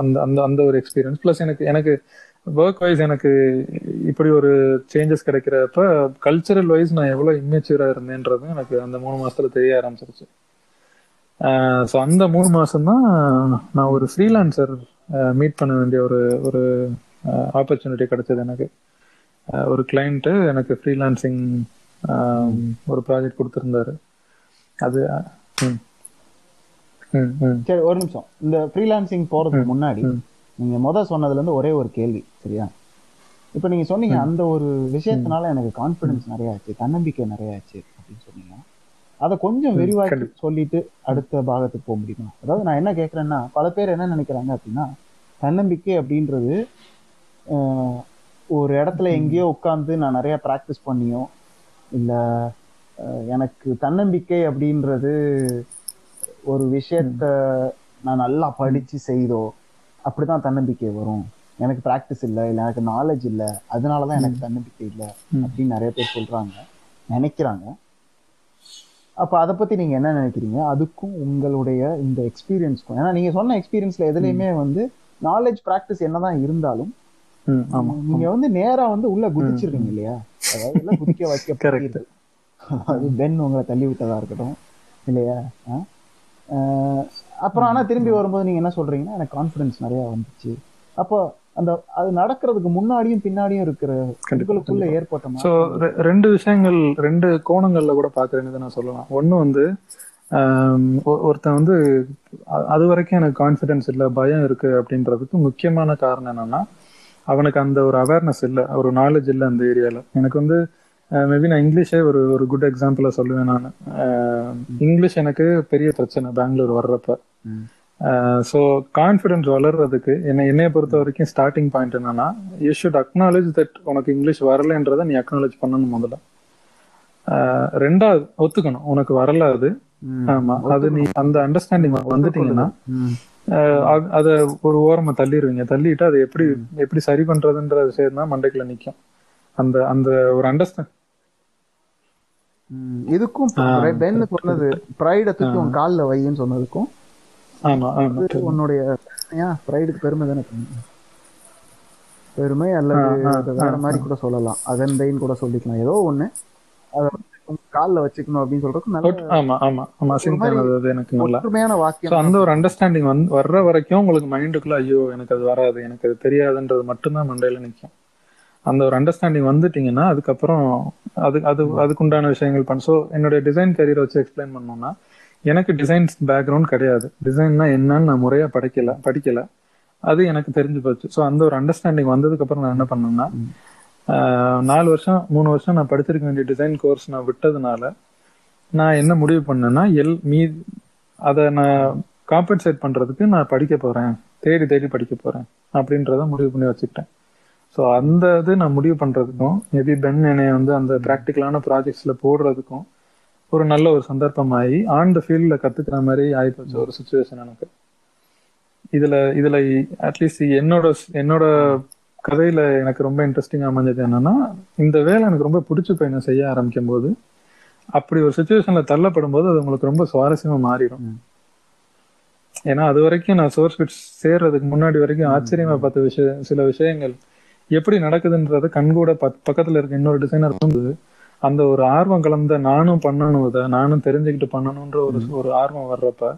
அந்த அந்த அந்த ஒரு எக்ஸ்பீரியன்ஸ் ப்ளஸ் எனக்கு எனக்கு ஒர்க் வைஸ் எனக்கு இப்படி ஒரு சேஞ்சஸ் கிடைக்கிறப்ப கல்ச்சரல் வைஸ் நான் எவ்வளோ இம்மெச்சூரா இருந்தேன்றது எனக்கு அந்த மூணு மாசத்துல தெரிய ஆரம்பிச்சிருச்சு. ஸோ அந்த மூணு மாசம் தான் நான் ஒரு ஃப்ரீலான்சர் மீட் பண்ண வேண்டிய ஒரு ஒரு ஆப்பர்ச்சுனிட்டி கிடைச்சது எனக்கு. ஒரு கிளைண்ட்டு எனக்கு ஃப்ரீலான்சிங் ஒரு ப்ராஜெக்ட் கொடுத்துருந்தாரு. அது சரி ஒரு நிமிஷம். இந்த ஃப்ரீலான்சிங் போறதுக்கு முன்னாடி நீங்க முத சொன்னதுல இருந்து ஒரே ஒரு கேள்வி சரியா? இப்ப நீங்க சொன்னீங்க அந்த ஒரு விஷயத்தினால எனக்கு கான்பிடன்ஸ் நிறைய ஆச்சு தன்னம்பிக்கை நிறைய ஆச்சு அப்படின்னு சொன்னீங்க. அதை கொஞ்சம் விரிவாக்கி சொல்லிட்டு அடுத்த பாகத்துக்கு போக முடியுமா? அதாவது நான் என்ன கேட்கறேன்னா பல பேர் என்ன நினைக்கிறாங்க அப்படின்னா தன்னம்பிக்கை அப்படின்றது ஒரு இடத்துல எங்கேயோ உட்காந்து நான் நிறைய ப்ராக்டிஸ் பண்ணியோ இல்லை எனக்கு தன்னம்பிக்கை அப்படின்றது ஒரு விஷயத்த நான் நல்லா படிச்சு செய்தோ அப்படிதான் தன்னம்பிக்கை வரும். எனக்கு ப்ராக்டிஸ் இல்லை இல்லை எனக்கு நாலேஜ் இல்லை அதனாலதான் எனக்கு தன்னம்பிக்கை இல்லை அப்படின்னு நிறைய பேர் சொல்றாங்க நினைக்கிறாங்க. அப்ப அதை பத்தி நீங்க என்ன நினைக்கிறீங்க? அதுக்கும் உங்களுடைய இந்த எக்ஸ்பீரியன்ஸ்க்கும் ஏன்னா நீங்க சொன்ன எக்ஸ்பீரியன்ஸ்ல எதுலயுமே வந்து நாலேஜ் பிராக்டிஸ் என்னதான் இருந்தாலும் நீங்க வந்து நேரா வந்து உள்ள குதிச்சிருக்கீங்க இல்லையா? அதாவது குதிக்க வைக்க அது பென் உங்களை தள்ளி விட்டதா இருக்கட்டும் இல்லையா? அப்புறம் ஆனா திரும்பி வரும்போது நீங்க என்ன சொல்றீங்கன்னா எனக்கு கான்ஃபிடன்ஸ் நிறைய வந்துச்சு. அப்போ அந்த அது நடக்கிறதுக்கு முன்னாடியும் பின்னாடியும் இருக்கிற கண்டிப்பா, உங்களுக்குள்ள ஏற்பட்ட ஸோ ரெண்டு விஷயங்கள் ரெண்டு கோணங்கள்ல கூட பார்க்குறேன்னு நான் சொல்லலாம். ஒன்று வந்து ஒருத்தன் வந்து அது வரைக்கும் எனக்கு கான்ஃபிடன்ஸ் இல்லை பயம் இருக்கு அப்படின்றதுக்கு முக்கியமான காரணம் என்னன்னா அவனுக்கு அந்த ஒரு அவேர்னஸ் இல்லை ஒரு நாலேஜ் இல்லை அந்த ஏரியாவில் எனக்கு வந்து மேபி நான் இங்கிலீஷே ஒரு ஒரு குட் எக்ஸாம்பிளாக சொல்லுவேன் நான். இங்கிலீஷ் எனக்கு பெரிய பிரச்சனை பெங்களூர் வர்றப்ப. ஸோ கான்ஃபிடன்ஸ் வளர்றதுக்கு என்னை என்னைய பொறுத்த வரைக்கும் ஸ்டார்டிங் பாயிண்ட் என்னன்னா யூ ஷுட் அக்னாலேஜ் தட் உனக்கு இங்கிலீஷ் வரலைன்றதை நீ அக்னாலேஜ் பண்ணணும் முதல்ல. ரெண்டாவது ஒத்துக்கணும். உனக்கு வரல அது. ஆமா. அது நீ அந்த அண்டர்ஸ்டாண்டிங் வந்துட்டீங்கன்னா அத ஒரு ஓரமா தள்ளிடுவீங்க தள்ளிட்டு அதை எப்படி எப்படி சரி பண்றதுன்ற விஷயம் தான் மண்டைக்குள்ள நிக்கும். அந்த அந்த ஒரு அண்டர்ஸ்டாண்ட். இதுக்கும் பென் சொன்னது ப்ரைட தூக்கி உன் கால்ல வைன்னு சொன்னதுக்கும் உன்னுடைய ப்ரைடுக்கு பெருமை தானே பெருமை அல்லது வேற மாதிரி கூட சொல்லலாம். அகந்தைன்னு கூட சொல்லிக்கலாம். ஏதோ ஒண்ணு. அதை கால்ல வச்சுக்கணும் அப்படின்னு சொல்றதுக்கு நல்ல ஆமா ஆமா ஆமா சிந்தானது அது எனக்கு நல்லா. வாக்கியம் அந்த ஒரு அண்டர்ஸ்டாண்டிங் வந்து வர்ற வரைக்கும் உங்களுக்கு மைண்டுக்குள்ள ஐயோ எனக்கு அது வராது எனக்கு அது தெரியாதுன்றது மட்டும்தான் மண்டையில நிற்கும் அந்த ஒரு அண்டர்ஸ்டாண்டிங் வந்துட்டீங்கன்னா அதுக்கப்புறம் அது அது அதுக்குண்டான விஷயங்கள் பண்ண ஸோ என்னுடைய டிசைன் கரியரை வச்சு எக்ஸ்பிளைன் பண்ணோம்னா எனக்கு டிசைன்ஸ் பேக்ரவுண்ட் கிடையாது. டிசைன்னா என்னன்னு நான் முறையாக படிக்கல படிக்கல. அது எனக்கு தெரிஞ்சு போச்சு. ஸோ அந்த ஒரு அண்டர்ஸ்டாண்டிங் வந்ததுக்கப்புறம் நான் என்ன பண்ணேன்னா நாலு வருஷம் மூணு வருஷம் நான் படிச்சிருக்க வேண்டிய டிசைன் கோர்ஸ் நான் விட்டதுனால நான் என்ன முடிவு பண்ணேன்னா எல் மீ அதை நான் காம்பன்சேட் பண்ணுறதுக்கு நான் படிக்க போகிறேன் தேடி தேடி படிக்க போகிறேன் அப்படின்றத முடிவு பண்ணி வச்சுக்கிட்டேன். ஸோ அந்த இது நான் முடிவு பண்றதுக்கும் மேபி பென் என்னைய வந்து அந்த ப்ராக்டிக்கலான ப்ராஜெக்ட்ஸ்ல போடுறதுக்கும் ஒரு நல்ல ஒரு சந்தர்ப்பமாகி ஆன் த ஃபீல்ட்ல கத்துக்கிற மாதிரி ஆயிப்போச்சு ஒரு சுச்சுவேஷன் எனக்கு. இதுல இதுல அட்லீஸ்ட் என்னோட என்னோட கதையில எனக்கு ரொம்ப இன்ட்ரெஸ்டிங் அமைஞ்சது என்னன்னா இந்த வேலை எனக்கு ரொம்ப பிடிச்சி போய் நான் செய்ய ஆரம்பிக்கும் போது அப்படி ஒரு சுச்சுவேஷன்ல தள்ளப்படும் போது அது உங்களுக்கு ரொம்ப சுவாரஸ்யமா மாறிடும். ஏன்னா அது வரைக்கும் நான் சோர்ஸ் ஃபிட் சேர்றதுக்கு முன்னாடி வரைக்கும் ஆச்சரியமா பார்த்த விஷயம் சில விஷயங்கள் எப்படி நடக்குதுன்றத கண்கூட பக்- பக்கத்துல இருக்க இன்னொரு டிசைனர் வந்து அந்த ஒரு ஆர்வம் கலந்த நானும் பண்ணணும் இதை நானும் தெரிஞ்சுக்கிட்டு பண்ணணும்ன்ற ஒரு ஒரு ஆர்வம் வர்றப்ப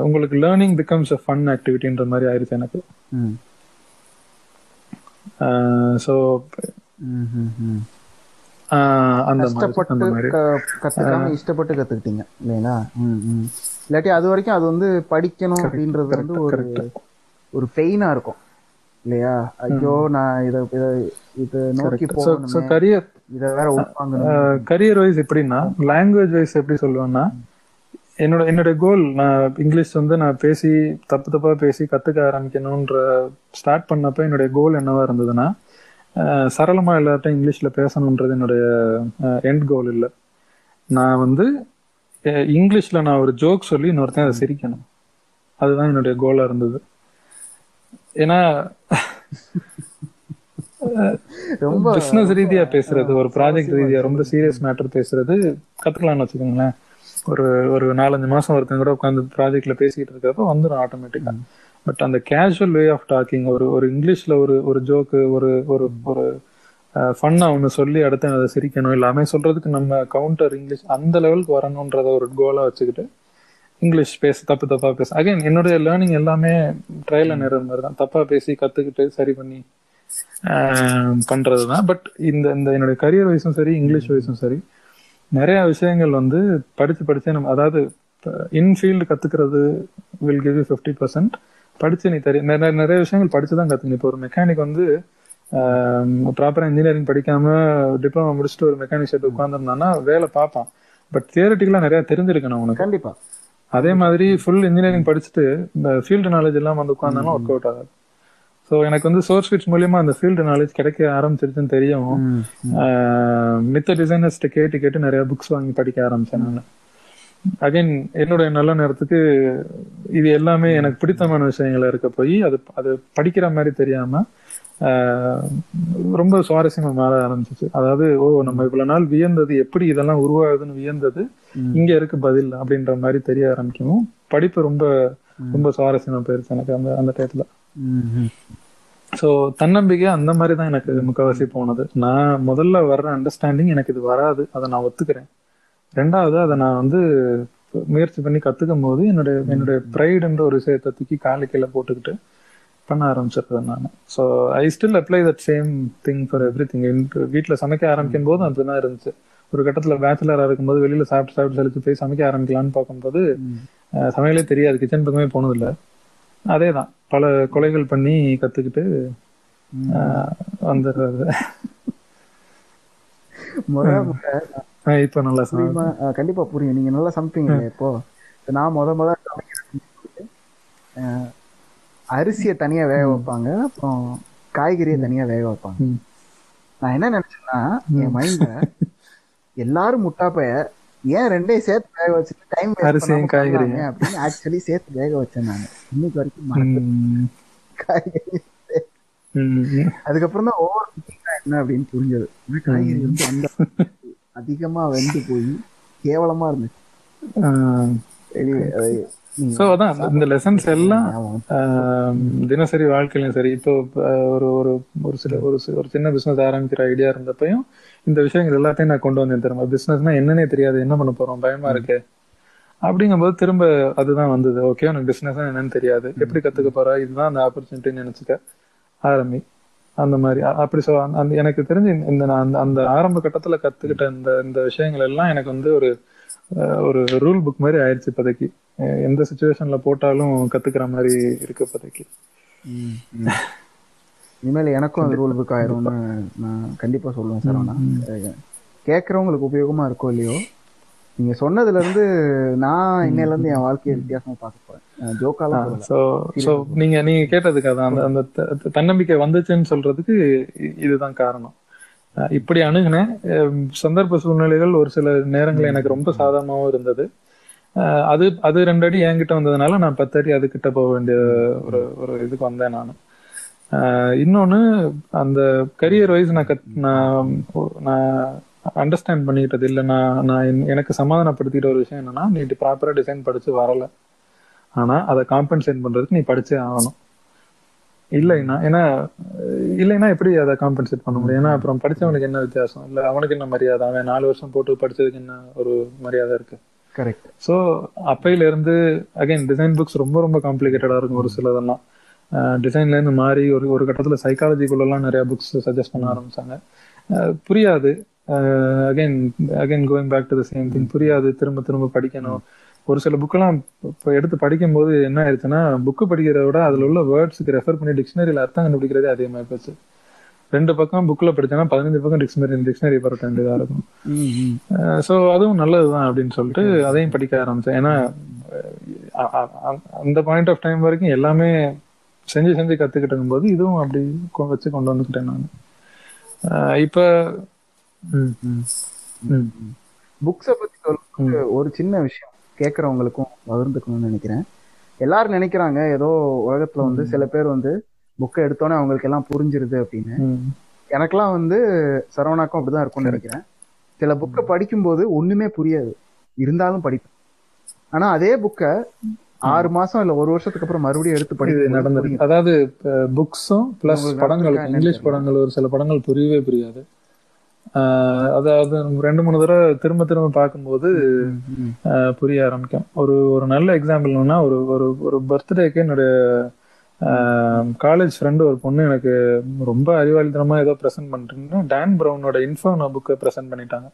உங்களுக்கு லேர்னிங் பிகம்ஸ் அ ஃபன் ஆக்டிவிட்டின்ற மாதிரி ஆயிருச்சு எனக்கு. ஸோ. அந்த மாதிரி கத்துக்காம இஷ்டப்பட்டு கத்துக்கிட்டீங்க இல்லைங்களா. இல்லாட்டி அது வரைக்கும் அது வந்து படிக்கணும் அப்படின்றது வந்து ஒரு ஒரு பெயினா இருக்கும். இல்லையா? ஐயோ நான் இத இத நோக்கி போகணுமே. கரியர் இத வேற உட்வாங்கணும் கரியர் வைஸ் எப்படின்னா லாங்குவேஜ் வைஸ் எப்படி சொல்லுவேன்னா என்னோட என்னுடைய கோல் நான் இங்கிலீஷ் வந்து நான் பேசி தப்பு தப்பா பேசி கத்துக்க ஆரம்பிக்கணும்ன்ற ஸ்டார்ட் பண்ணப்ப என்னுடைய கோல் என்னவா இருந்ததுன்னா சரளமா எல்லார்ட்டும் இங்கிலீஷ்ல பேசணுன்றது என்னுடைய எண்ட் கோல் இல்லை. நான் வந்து இங்கிலீஷ்ல நான் ஒரு ஜோக் சொல்லி இன்னொருத்தன் அதை சிரிக்கணும். அதுதான் என்னுடைய கோலா இருந்தது. ஏன்னா ரொம்ப பிசினஸ் ரீதியா பேசுறது ஒரு ப்ராஜெக்ட் ரீதியா ரொம்ப சீரியஸ் மேட்டர் பேசுறது கத்துக்கலாம்னு வச்சுக்கோங்களேன். ஒரு ஒரு நாலஞ்சு மாசம் ஒருத்தங்க கூட உட்காந்து ப்ராஜெக்ட்ல பேசிக்கிட்டு இருக்கிறப்ப வந்துடும் ஆட்டோமேட்டிக்கா பட் அந்த கேஷுவல் வே ஆஃப் டாக்கிங் ஒரு ஒரு இங்கிலீஷ்ல ஒரு ஒரு ஜோக்கு ஒரு ஒரு ஒரு ஃபன்னா ஒன்று சொல்லி அடுத்து அதை சிரிக்கணும். எல்லாமே சொல்றதுக்கு நம்ம கவுண்டர் இங்கிலீஷ் அந்த லெவலுக்கு வரணுன்றத ஒரு கோலா வச்சுக்கிட்டு இங்கிலீஷ் பேச தப்பு தப்பா பேச. அகைன் என்னுடைய லேர்னிங் எல்லாமே ட்ரையல் அண்ட் எரர் மாதிரி தான். தப்பா பேசி கத்துக்கிட்டு சரி பண்ணி பண்றது தான் பட் இந்த இந்த என்னுடைய கரியர் வைஸும் சரி இங்கிலீஷ் வைஸும் சரி நிறைய விஷயங்கள் வந்து படிச்சு படிச்சே நம்ம அதாவது இன்ஃபீல்டு கத்துக்கிறது will give you fifty percent படிச்சு நீ தெரிய நிறைய நிறைய விஷயங்கள் படிச்சு தான் கத்துக்கணும். இப்போ ஒரு மெக்கானிக் வந்து ப்ராப்பரா இன்ஜினியரிங் படிக்காம டிப்ளமா முடிச்சுட்டு ஒரு மெக்கானிக் ஷெட் உட்காந்துருந்தான்னா வேலை பார்ப்பான். பட் தியரட்டிக்கலா நிறைய தெரிஞ்சிருக்கணும் உனக்கு கண்டிப்பா. அதே மாதிரி ஃபுல் இன்ஜினியரிங் படிச்சுட்டு இந்த ஃபீல்டு நாலேஜ் எல்லாம் வந்து உட்காந்தாலும் ஒர்க் அவுட் ஆகாது. ஸோ எனக்கு வந்து சோர்ஸ் ஃபிட்ஸ் மூலியமா அந்த ஃபீல்டு நாலேஜ் கிடைக்க ஆரம்பிச்சிருச்சுன்னு தெரியும். மித்த டிசைனர்ஸ்ட்ட கேட்டு கேட்டு நிறைய புக்ஸ் வாங்கி படிக்க ஆரம்பிச்சேன் நான். அகைன் என்னுடைய நல்ல நேரத்துக்கு இது எல்லாமே எனக்கு பிடித்தமான விஷயங்கள் இருக்க போய் அது அது படிக்கிற மாதிரி தெரியாம ரொம்ப சுவாரஸ்யமா மாற ஆரம்பிச்சிச்சு. அதாவது ஓ நம்ம இவ்வளவு நாள் வியந்தது எப்படி இதெல்லாம் உருவாகுதுன்னு வியந்தது இங்க இருக்கு பதில் அப்படின்ற மாதிரி தெரிய ஆரம்பிக்கவும் படிப்பு ரொம்ப ரொம்ப சுவாரஸ்யமா போயிருச்சு எனக்கு அந்த அந்த டயத்துல. ஸோ தன்னம்பிக்கை அந்த மாதிரி தான் எனக்கு முக்கால்வாசி போனது. நான் முதல்ல வர்ற அண்டர்ஸ்டாண்டிங் எனக்கு இது வராது. அதை நான் ஒத்துக்கிறேன். ரெண்டாவது அதை நான் வந்து முயற்சி பண்ணி கத்துக்கும் போது என்னுடைய என்னுடைய ப்ரைடுன்ற ஒரு விஷயத்தை தூக்கி காலு கீழே போட்டுக்கிட்டு பண்ண ஆரம்பிச்சிருக்கேன் நான். So I still apply that same thing for everything வீட்டில் சமைக்க ஆரம்பிக்கும் போது அப்படிதான் இருந்துச்சு. ஒரு கட்டத்தில் பேச்சுலராக இருக்கும்போது வெளியில சாப்பிட்டு சாப்பிட்டு சலிச்சு போய் சமைக்க ஆரம்பிக்கலாம்னு பார்க்கும்போது சமையலே தெரியாது. கிச்சன் பக்கமே போனதில்லை. அதே தான் பல கொலைகள் பண்ணி கத்துக்கிட்டு ஆஹ், வந்துடுறது. இப்ப நல்லா. புரியுமா கண்டிப்பா புரியும். நீங்க நல்லா சமைப்பீங்க இப்போ. நான் முத முத அரிசியை தனியா வேக வைப்பாங்க. அப்புறம் காய்கறியை தனியா வேக வைப்பாங்க. நான் என்ன நினைச்சேன்னா என் மைண்ட்ல எல்லாரும் முட்டாப்பைய ஏன் ரெண்டையும் சேர்த்து வேக வச்சுட்டு டைம் அரிசியும் காய்கறியும். அப்படின்னு ஆக்சுவலி சேர்த்து வேக வச்சேன் நான். இன்னைக்கு வரைக்கும் காய்கறி. அதுக்கப்புறம் தான் ஓவர் என்ன அப்படின்னு புரிஞ்சது. காய்கறி வந்து அந்த அதிகமா வெந்து போய் கேவலமா இருந்துச்சு. So அதான் இந்த லெசன்ஸ் எல்லாம். ஆஹ், தினசரி வாழ்க்கையிலும் சரி இப்போ ஒரு ஒரு ஒரு சில ஒரு சி- ஒரு சின்ன பிசினஸ் ஆரம்பிக்கிற ஐடியா இருந்தப்பையும் இந்த விஷயங்கள் எல்லாத்தையும் நான் கொண்டு வந்தேன் திரும்ப பிசினஸ்னா என்னன்னே தெரியாது என்ன பண்ண போறோம்? பயமா இருக்கு. அப்படிங்கும்போது திரும்ப அதுதான் வந்தது. ஓகே உனக்கு பிசினஸ் என்னன்னு தெரியாது. எப்படி கத்துக்க போற? இதுதான் அந்த ஆப்பர்ச்சுனிட்டின்னு நினைச்சுக்க ஆரம்பி. அந்த மாதிரி. அப்படி சொ அந்த எனக்கு தெரிஞ்சு இந்த- நான் அந்த- ஆரம்ப கட்டத்துல கத்துக்கிட்ட இந்த இந்த விஷயங்கள் எல்லாம் எனக்கு வந்து ஒரு ஒரு ரூல் புக் மாதிரி ஆயிடுச்சு இப்போதைக்கு. எந்த சுச்சுவேஷன்ல போட்டாலும் கத்துக்கிற மாதிரி இருக்கு இப்போதைக்கு. இனிமேல் எனக்கும் அது ரூல் புக் ஆயிரும்னு நான் கண்டிப்பா சொல்லுவேன் சரவணா கேட்கறவங்களுக்கு உபயோகமா இருக்கோ இல்லையோ நீங்க சொன்னதுல இருந்து நான் இன்னையில இருந்து என் வாழ்க்கையை வித்தியாசமா பார்க்க போறேன். ஜோக்காலாம் சொல்லல. சோ சோ நீங்க நீங்க கேட்டதுக்கு அதான். அந்த அந்த தன்னம்பிக்கை வந்துச்சுன்னு சொல்றதுக்கு இதுதான் காரணம். இப்படி அணுகுனேன். சந்தர்ப்ப சூழ்நிலைகள் ஒரு சில நேரங்கள் எனக்கு ரொம்ப சாதகமாவும் இருந்தது. அது அது ரெண்டு அடி என்கிட்ட வந்ததுனால நான் பத்து அடி அது கிட்ட போக வேண்டிய ஒரு ஒரு இதுக்கு வந்தேன் நான். இன்னொன்னு அந்த கரியர் வைஸ் நான் கத் நான் நான் அண்டர்ஸ்டாண்ட் பண்ணிக்கிட்டது இல்லை. நான் நான் என்- எனக்கு சமாதானப்படுத்திக்கிட்ட ஒரு விஷயம் என்னன்னா நீ ப்ராப்பரா டிசைன் படிச்சு வரல. ஆனா அதை காம்பன்சேட் பண்றதுக்கு நீ படிச்சே ஆகணும். இல்லைன்னா ஏன்னா இல்லைன்னா எப்படி அதை காம்பன்சேட் பண்ண முடியும்? ஏன்னா அப்புறம் படிச்சவனுக்கு என்ன வித்தியாசம்? இல்ல அவனுக்கு என்ன மரியாதை? அவன் நாலு வருஷம் போட்டு படிச்சதுக்கு என்ன ஒரு மரியாதை இருக்கு? கரெக்ட் ஸோ அப்பையில இருந்து அகைன் டிசைன் புக்ஸ் ரொம்ப ரொம்ப காம்ப்ளிகேட்டடா இருக்கும் ஒரு சிலதெல்லாம். டிசைன்ல இருந்து மாறி ஒரு ஒரு கட்டத்துல சைக்காலஜிக்குள்ளலாம் நிறைய புக்ஸ் சஜஸ்ட் பண்ண ஆரம்பிச்சாங்க. புரியாது. Again again going back to the same thing புரியாது. திரும்ப திரும்ப படிக்கணும். ஒரு சில புக்கெல்லாம் இப்போ எடுத்து படிக்கும்போது என்ன ஆயிடுச்சுன்னா புக்கு படிக்கிறத விட அதுல உள்ள வேர்ட்ஸுக்கு ரெஃபர் பண்ணி டிக்ஷனரியில் அர்த்தம் கண்டுபிடிக்கிறதே அதிகமாக போச்சு. ரெண்டு பக்கம் புக்ல படிச்சேன்னா பதினஞ்சு பக்கம் டிக்ஷனரி டிக்ஷனரி பரட்ட வேண்டியதா இருக்கும். ஸோ அதுவும் நல்லதுதான் அப்படின்னு சொல்லிட்டு அதையும் படிக்க ஆரம்பிச்சேன். ஏன்னா அந்த பாயிண்ட் ஆஃப் டைம் வரைக்கும் எல்லாமே செஞ்சு செஞ்சு கத்துக்கிட்டு இருக்கும்போது இதுவும் அப்படி வச்சு கொண்டு வந்துக்கிட்டேன் நான். இப்ப புக்ஸை சொல்லும்போது ஒரு சின்ன விஷயம். கேட்கறவங்களுக்கும் பகிர்ந்துக்கணும்னு நினைக்கிறேன். எல்லாரும் நினைக்கிறாங்க ஏதோ உலகத்துல வந்து சில பேர் வந்து புக்கை எடுத்தோன்னே அவங்களுக்கு எல்லாம் புரிஞ்சிருது அப்படின்னு. எனக்கெல்லாம் வந்து சரவணாக்கும் அப்படிதான் இருக்கும்னு நினைக்கிறேன். சில புக்கை படிக்கும்போது ஒண்ணுமே புரியாது. இருந்தாலும் படிப்பேன். ஆனா அதே புக்கை ஆறு மாசம் இல்ல ஒரு வருஷத்துக்கு அப்புறம் மறுபடியும் எடுத்து படிக்கும் நடந்திருக்கு. அதாவது புக்ஸும் பிளஸ் படங்கள் இங்கிலீஷ் படங்கள் ஒரு சில படங்கள் புரியவே புரியாது. அதாவது ரெண்டு மூணு தடவை திரும்ப திரும்ப பார்க்கும்போது புரிய ஆரம்பிக்கும். ஒரு ஒரு நல்ல எக்ஸாம்பிள்னா ஒரு ஒரு ஒரு பர்த்டேக்கு என்னுடைய காலேஜ் ஃப்ரெண்டு ஒரு பொண்ணு எனக்கு ரொம்ப அறிவாளித்தனமா ஏதோ ப்ரெசென்ட் பண்ணிட்டு டான் ப்ரௌனோட இன்ஃபோனோ புக்கை ப்ரெசென்ட் பண்ணிட்டாங்க.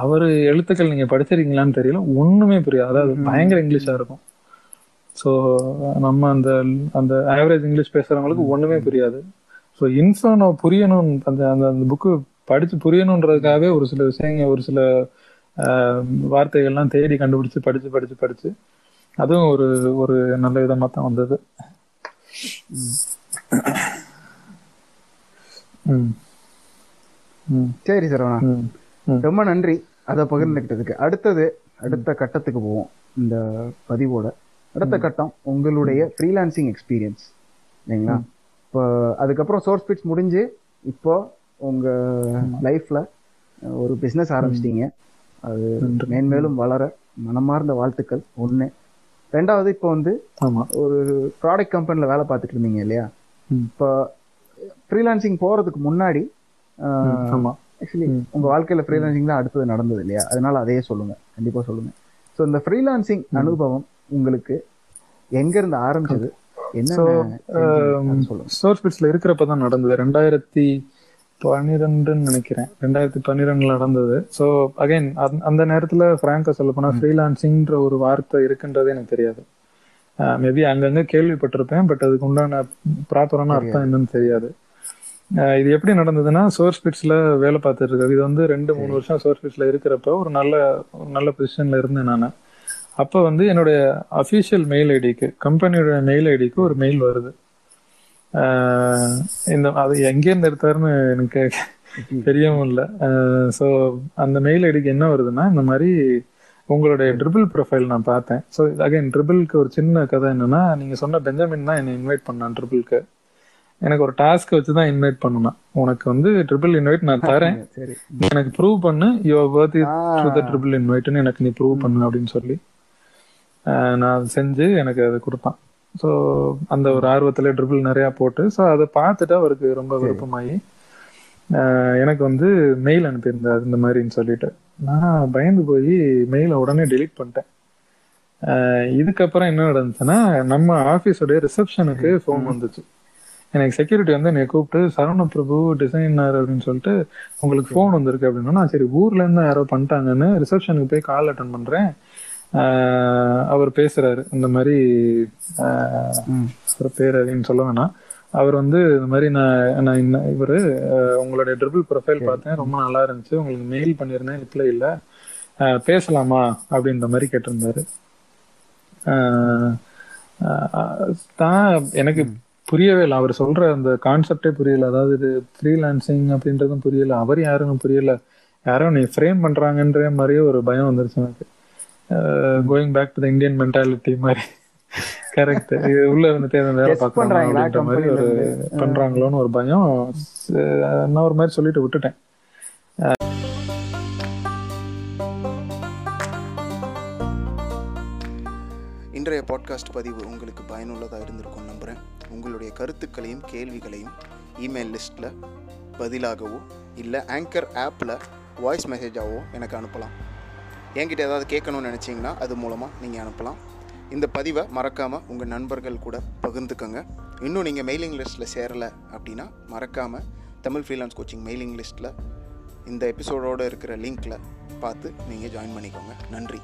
அவரு எழுத்துக்கள் நீங்க படிச்சிருக்கீங்களான்னு தெரியல ஒண்ணுமே புரியாது. அதாவது பயங்கர இங்கிலீஷா இருக்கும். ஸோ நம்ம அந்த அந்த ஆவரேஜ் இங்கிலீஷ் பேசுறவங்களுக்கு ஒண்ணுமே புரியாது. ஸோ இன்ஃபோனோ புரியணும் அந்த அந்த புக்கு படிச்சு புரியணுன்றதுக்காகவே ஒரு சில விஷயங்கள் ஒரு சில வார்த்தைகள்லாம் தேடி கண்டுபிடிச்சு படிச்சு படிச்சு படிச்சு. அதுவும் ஒரு ஒரு நல்ல விதமா தான் வந்தது. சரி சரவணா. ரொம்ப நன்றி. அதை பகிர்ந்துக்கிட்டதுக்கு அடுத்தது அடுத்த கட்டத்துக்கு போவோம். இந்த பதிவோட. அடுத்த கட்டம் உங்களுடைய ஃப்ரீலான்சிங் எக்ஸ்பீரியன்ஸ் இல்லைங்களா? இப்போ அதுக்கப்புறம் சோர்ஸ் பிட்ஸ் முடிஞ்சு இப்போ உங்க லைஃப்ல ஒரு பிஸ்னஸ் ஆரம்பிச்சிட்டீங்க. அது. மேன்மேலும் வளர மனமார்ந்த வாழ்த்துக்கள். ஒண்ணு. ரெண்டாவது இப்போ வந்து ஒரு ப்ராடக்ட் கம்பெனில வேலை பார்த்துட்டு இருந்தீங்க இல்லையா. இப்போ ஃப்ரீலான்சிங் போறதுக்கு முன்னாடி ஆக்சுவலி உங்க வாழ்க்கையில ஃப்ரீலான்சிங் தான் அடுத்தது நடந்தது இல்லையா? அதனால அதையே சொல்லுங்க. கண்டிப்பா சொல்லுங்க. ஸோ இந்த ஃப்ரீலான்சிங் அனுபவம் உங்களுக்கு எங்க இருந்து ஆரம்பிச்சது என்ன சோர்ஸ் பிட்ஸ்ல இருக்கிறப்ப தான் நடந்தது. ரெண்டாயிரத்தி பன்னிரெண்டுன்னு நினைக்கிறேன். ரெண்டாயிரத்தி பன்னிரெண்டுல நடந்தது. ஸோ அகைன் அந்த நேரத்துல பிராங்கா சொல்ல போனா ஃப்ரீலான்சிங்ன்ற ஒரு வார்த்தை இருக்குன்றதே எனக்கு தெரியாது. மேபி அங்கங்க கேள்விப்பட்டிருப்பேன் பட் அதுக்கு உண்டான ப்ராப்பரான அர்த்தம் என்னன்னு தெரியாது. இது எப்படி நடந்ததுன்னா சோர்ஸ் பிட்ஸ்ல வேலை பார்த்துட்டு இருக்காரு. இது வந்து ரெண்டு மூணு வருஷம் சோர்ஸ் பிட்ஸ்ல இருக்கிறப்ப ஒரு நல்ல ஒரு நல்ல பொசிஷன்ல இருந்தேன் நான். அப்ப வந்து என்னுடைய அஃபீஷியல் மெயில் ஐடிக்கு கம்பெனியோட மெயில் ஐடிக்கு ஒரு மெயில் வருது. இந்த அது எங்கேருந்து எடுத்தாருன்னு எனக்கு தெரியவும் இல்லை ஸோ அந்த மெயில் ஐடிக்கு என்ன வருதுன்னா இந்த மாதிரி உங்களுடைய ட்ரிபிள் ப்ரொஃபைல் நான் பார்த்தேன். ஸோ அகைன் ட்ரிபிள்க்கு ஒரு சின்ன கதை என்னன்னா நீங்க சொன்ன பெஞ்சமின் தான் என்னை இன்வைட் பண்ணான் ட்ரிபிள்க்கு எனக்கு ஒரு டாஸ்க் வச்சு தான் இன்வைட் பண்ணணும் உனக்கு வந்து ட்ரிபிள் இன்வைட் நான் தரேன். எனக்கு ப்ரூவ் பண்ணு. Your it to the triple இன்வைட்னு எனக்கு நீ ப்ரூவ் பண்ணு அப்படின்னு சொல்லி நான் செஞ்சு எனக்கு அதை கொடுத்தான். ஸோ அந்த ஒரு ஆர்வத்துல ட்ரிபிள் நிறைய போட்டு ஸோ அதை பார்த்துட்டு அவருக்கு ரொம்ப விருப்பமாகி எனக்கு வந்து மெயில் அனுப்பியிருந்தார் இந்த மாதிரின்னு சொல்லிட்டு. நான் பயந்து போய் மெயிலை உடனே டெலீட் பண்ணிட்டேன். இதுக்கப்புறம் என்ன நடந்துச்சுன்னா நம்ம ஆஃபீஸோடைய ரிசப்ஷனுக்கு ஃபோன் வந்துச்சு. எனக்கு செக்யூரிட்டி வந்து என்னை கூப்பிட்டு சரவண பிரபு டிசைனர் அப்படின்னு சொல்லிட்டு உங்களுக்கு ஃபோன் வந்திருக்கு அப்படின்னா நான் சரி ஊர்ல இருந்து யாரோ பண்ணிட்டாங்கன்னு ரிசப்ஷனுக்கு போய் கால் அட்டன் பண்றேன். அவர் பேசுறாரு. இந்த மாதிரி ஆஹ் அவர் பேர் அப்படின்னு சொல்ல வேணாம். அவர் வந்து இந்த மாதிரி நான் நான் இந்த இவர் உங்களுடைய ட்ரிபிள் ப்ரொஃபைல் பார்த்தேன். ரொம்ப நல்லா இருந்துச்சு. உங்களுக்கு மெயில் பண்ணியிருந்தேன் ரிப்ளை இல்லை. ஆஹ் பேசலாமா? அப்படின்ற மாதிரி கேட்டிருந்தாரு. தான் எனக்கு புரியவே இல்லை. அவர் சொல்ற அந்த கான்செப்டே புரியல. அதாவது இது ஃப்ரீலான்சிங் அப்படின்றதும் புரியல. அவர் யாருன்னு புரியல. யாரோ நீ ஃப்ரேம் பண்றாங்கன்ற மாதிரியே ஒரு பயம் வந்துருச்சு எனக்கு. Going back to the Indian mentality மாதிரி. கரெக்ட் இது உள்ள எதுவும் வேலை பார்க்கறாங்களா மாதிரி ஒரு பண்றாங்களோன்னு ஒரு பயம். நான் ஒரு மாதிரி சொல்லிட்டு விட்டுட்டேன். இன்றைய பாட்காஸ்ட் பதிவு உங்களுக்கு பயனுள்ளதாக இருந்திருக்கும் நம்புகிறேன் உங்களுடைய கருத்துக்களையும் கேள்விகளையும் இமெயில் லிஸ்ட்டில் பதிலாகவோ இல்லை ஆங்கர் ஆப்பில் வாய்ஸ் மெசேஜாவோ எனக்கு அனுப்பலாம். என்கிட்ட ஏதாவது கேட்கணும்னு நினச்சிங்கன்னா அது மூலமாக நீங்கள் அனுப்பலாம். இந்த பதிவை மறக்காமல் உங்கள் நண்பர்கள் கூட பகிர்ந்துக்கோங்க. இன்னும் நீங்கள் மெயிலிங் லிஸ்ட்டில் சேரலை அப்படின்னா மறக்காமல் தமிழ் ஃப்ரீலான்ஸ் கோச்சிங் மெயிலிங் லிஸ்ட்டில் இந்த எபிசோடோடு இருக்கிற லிங்க்கில் பார்த்து நீங்கள் ஜாயின் பண்ணிக்கோங்க. நன்றி.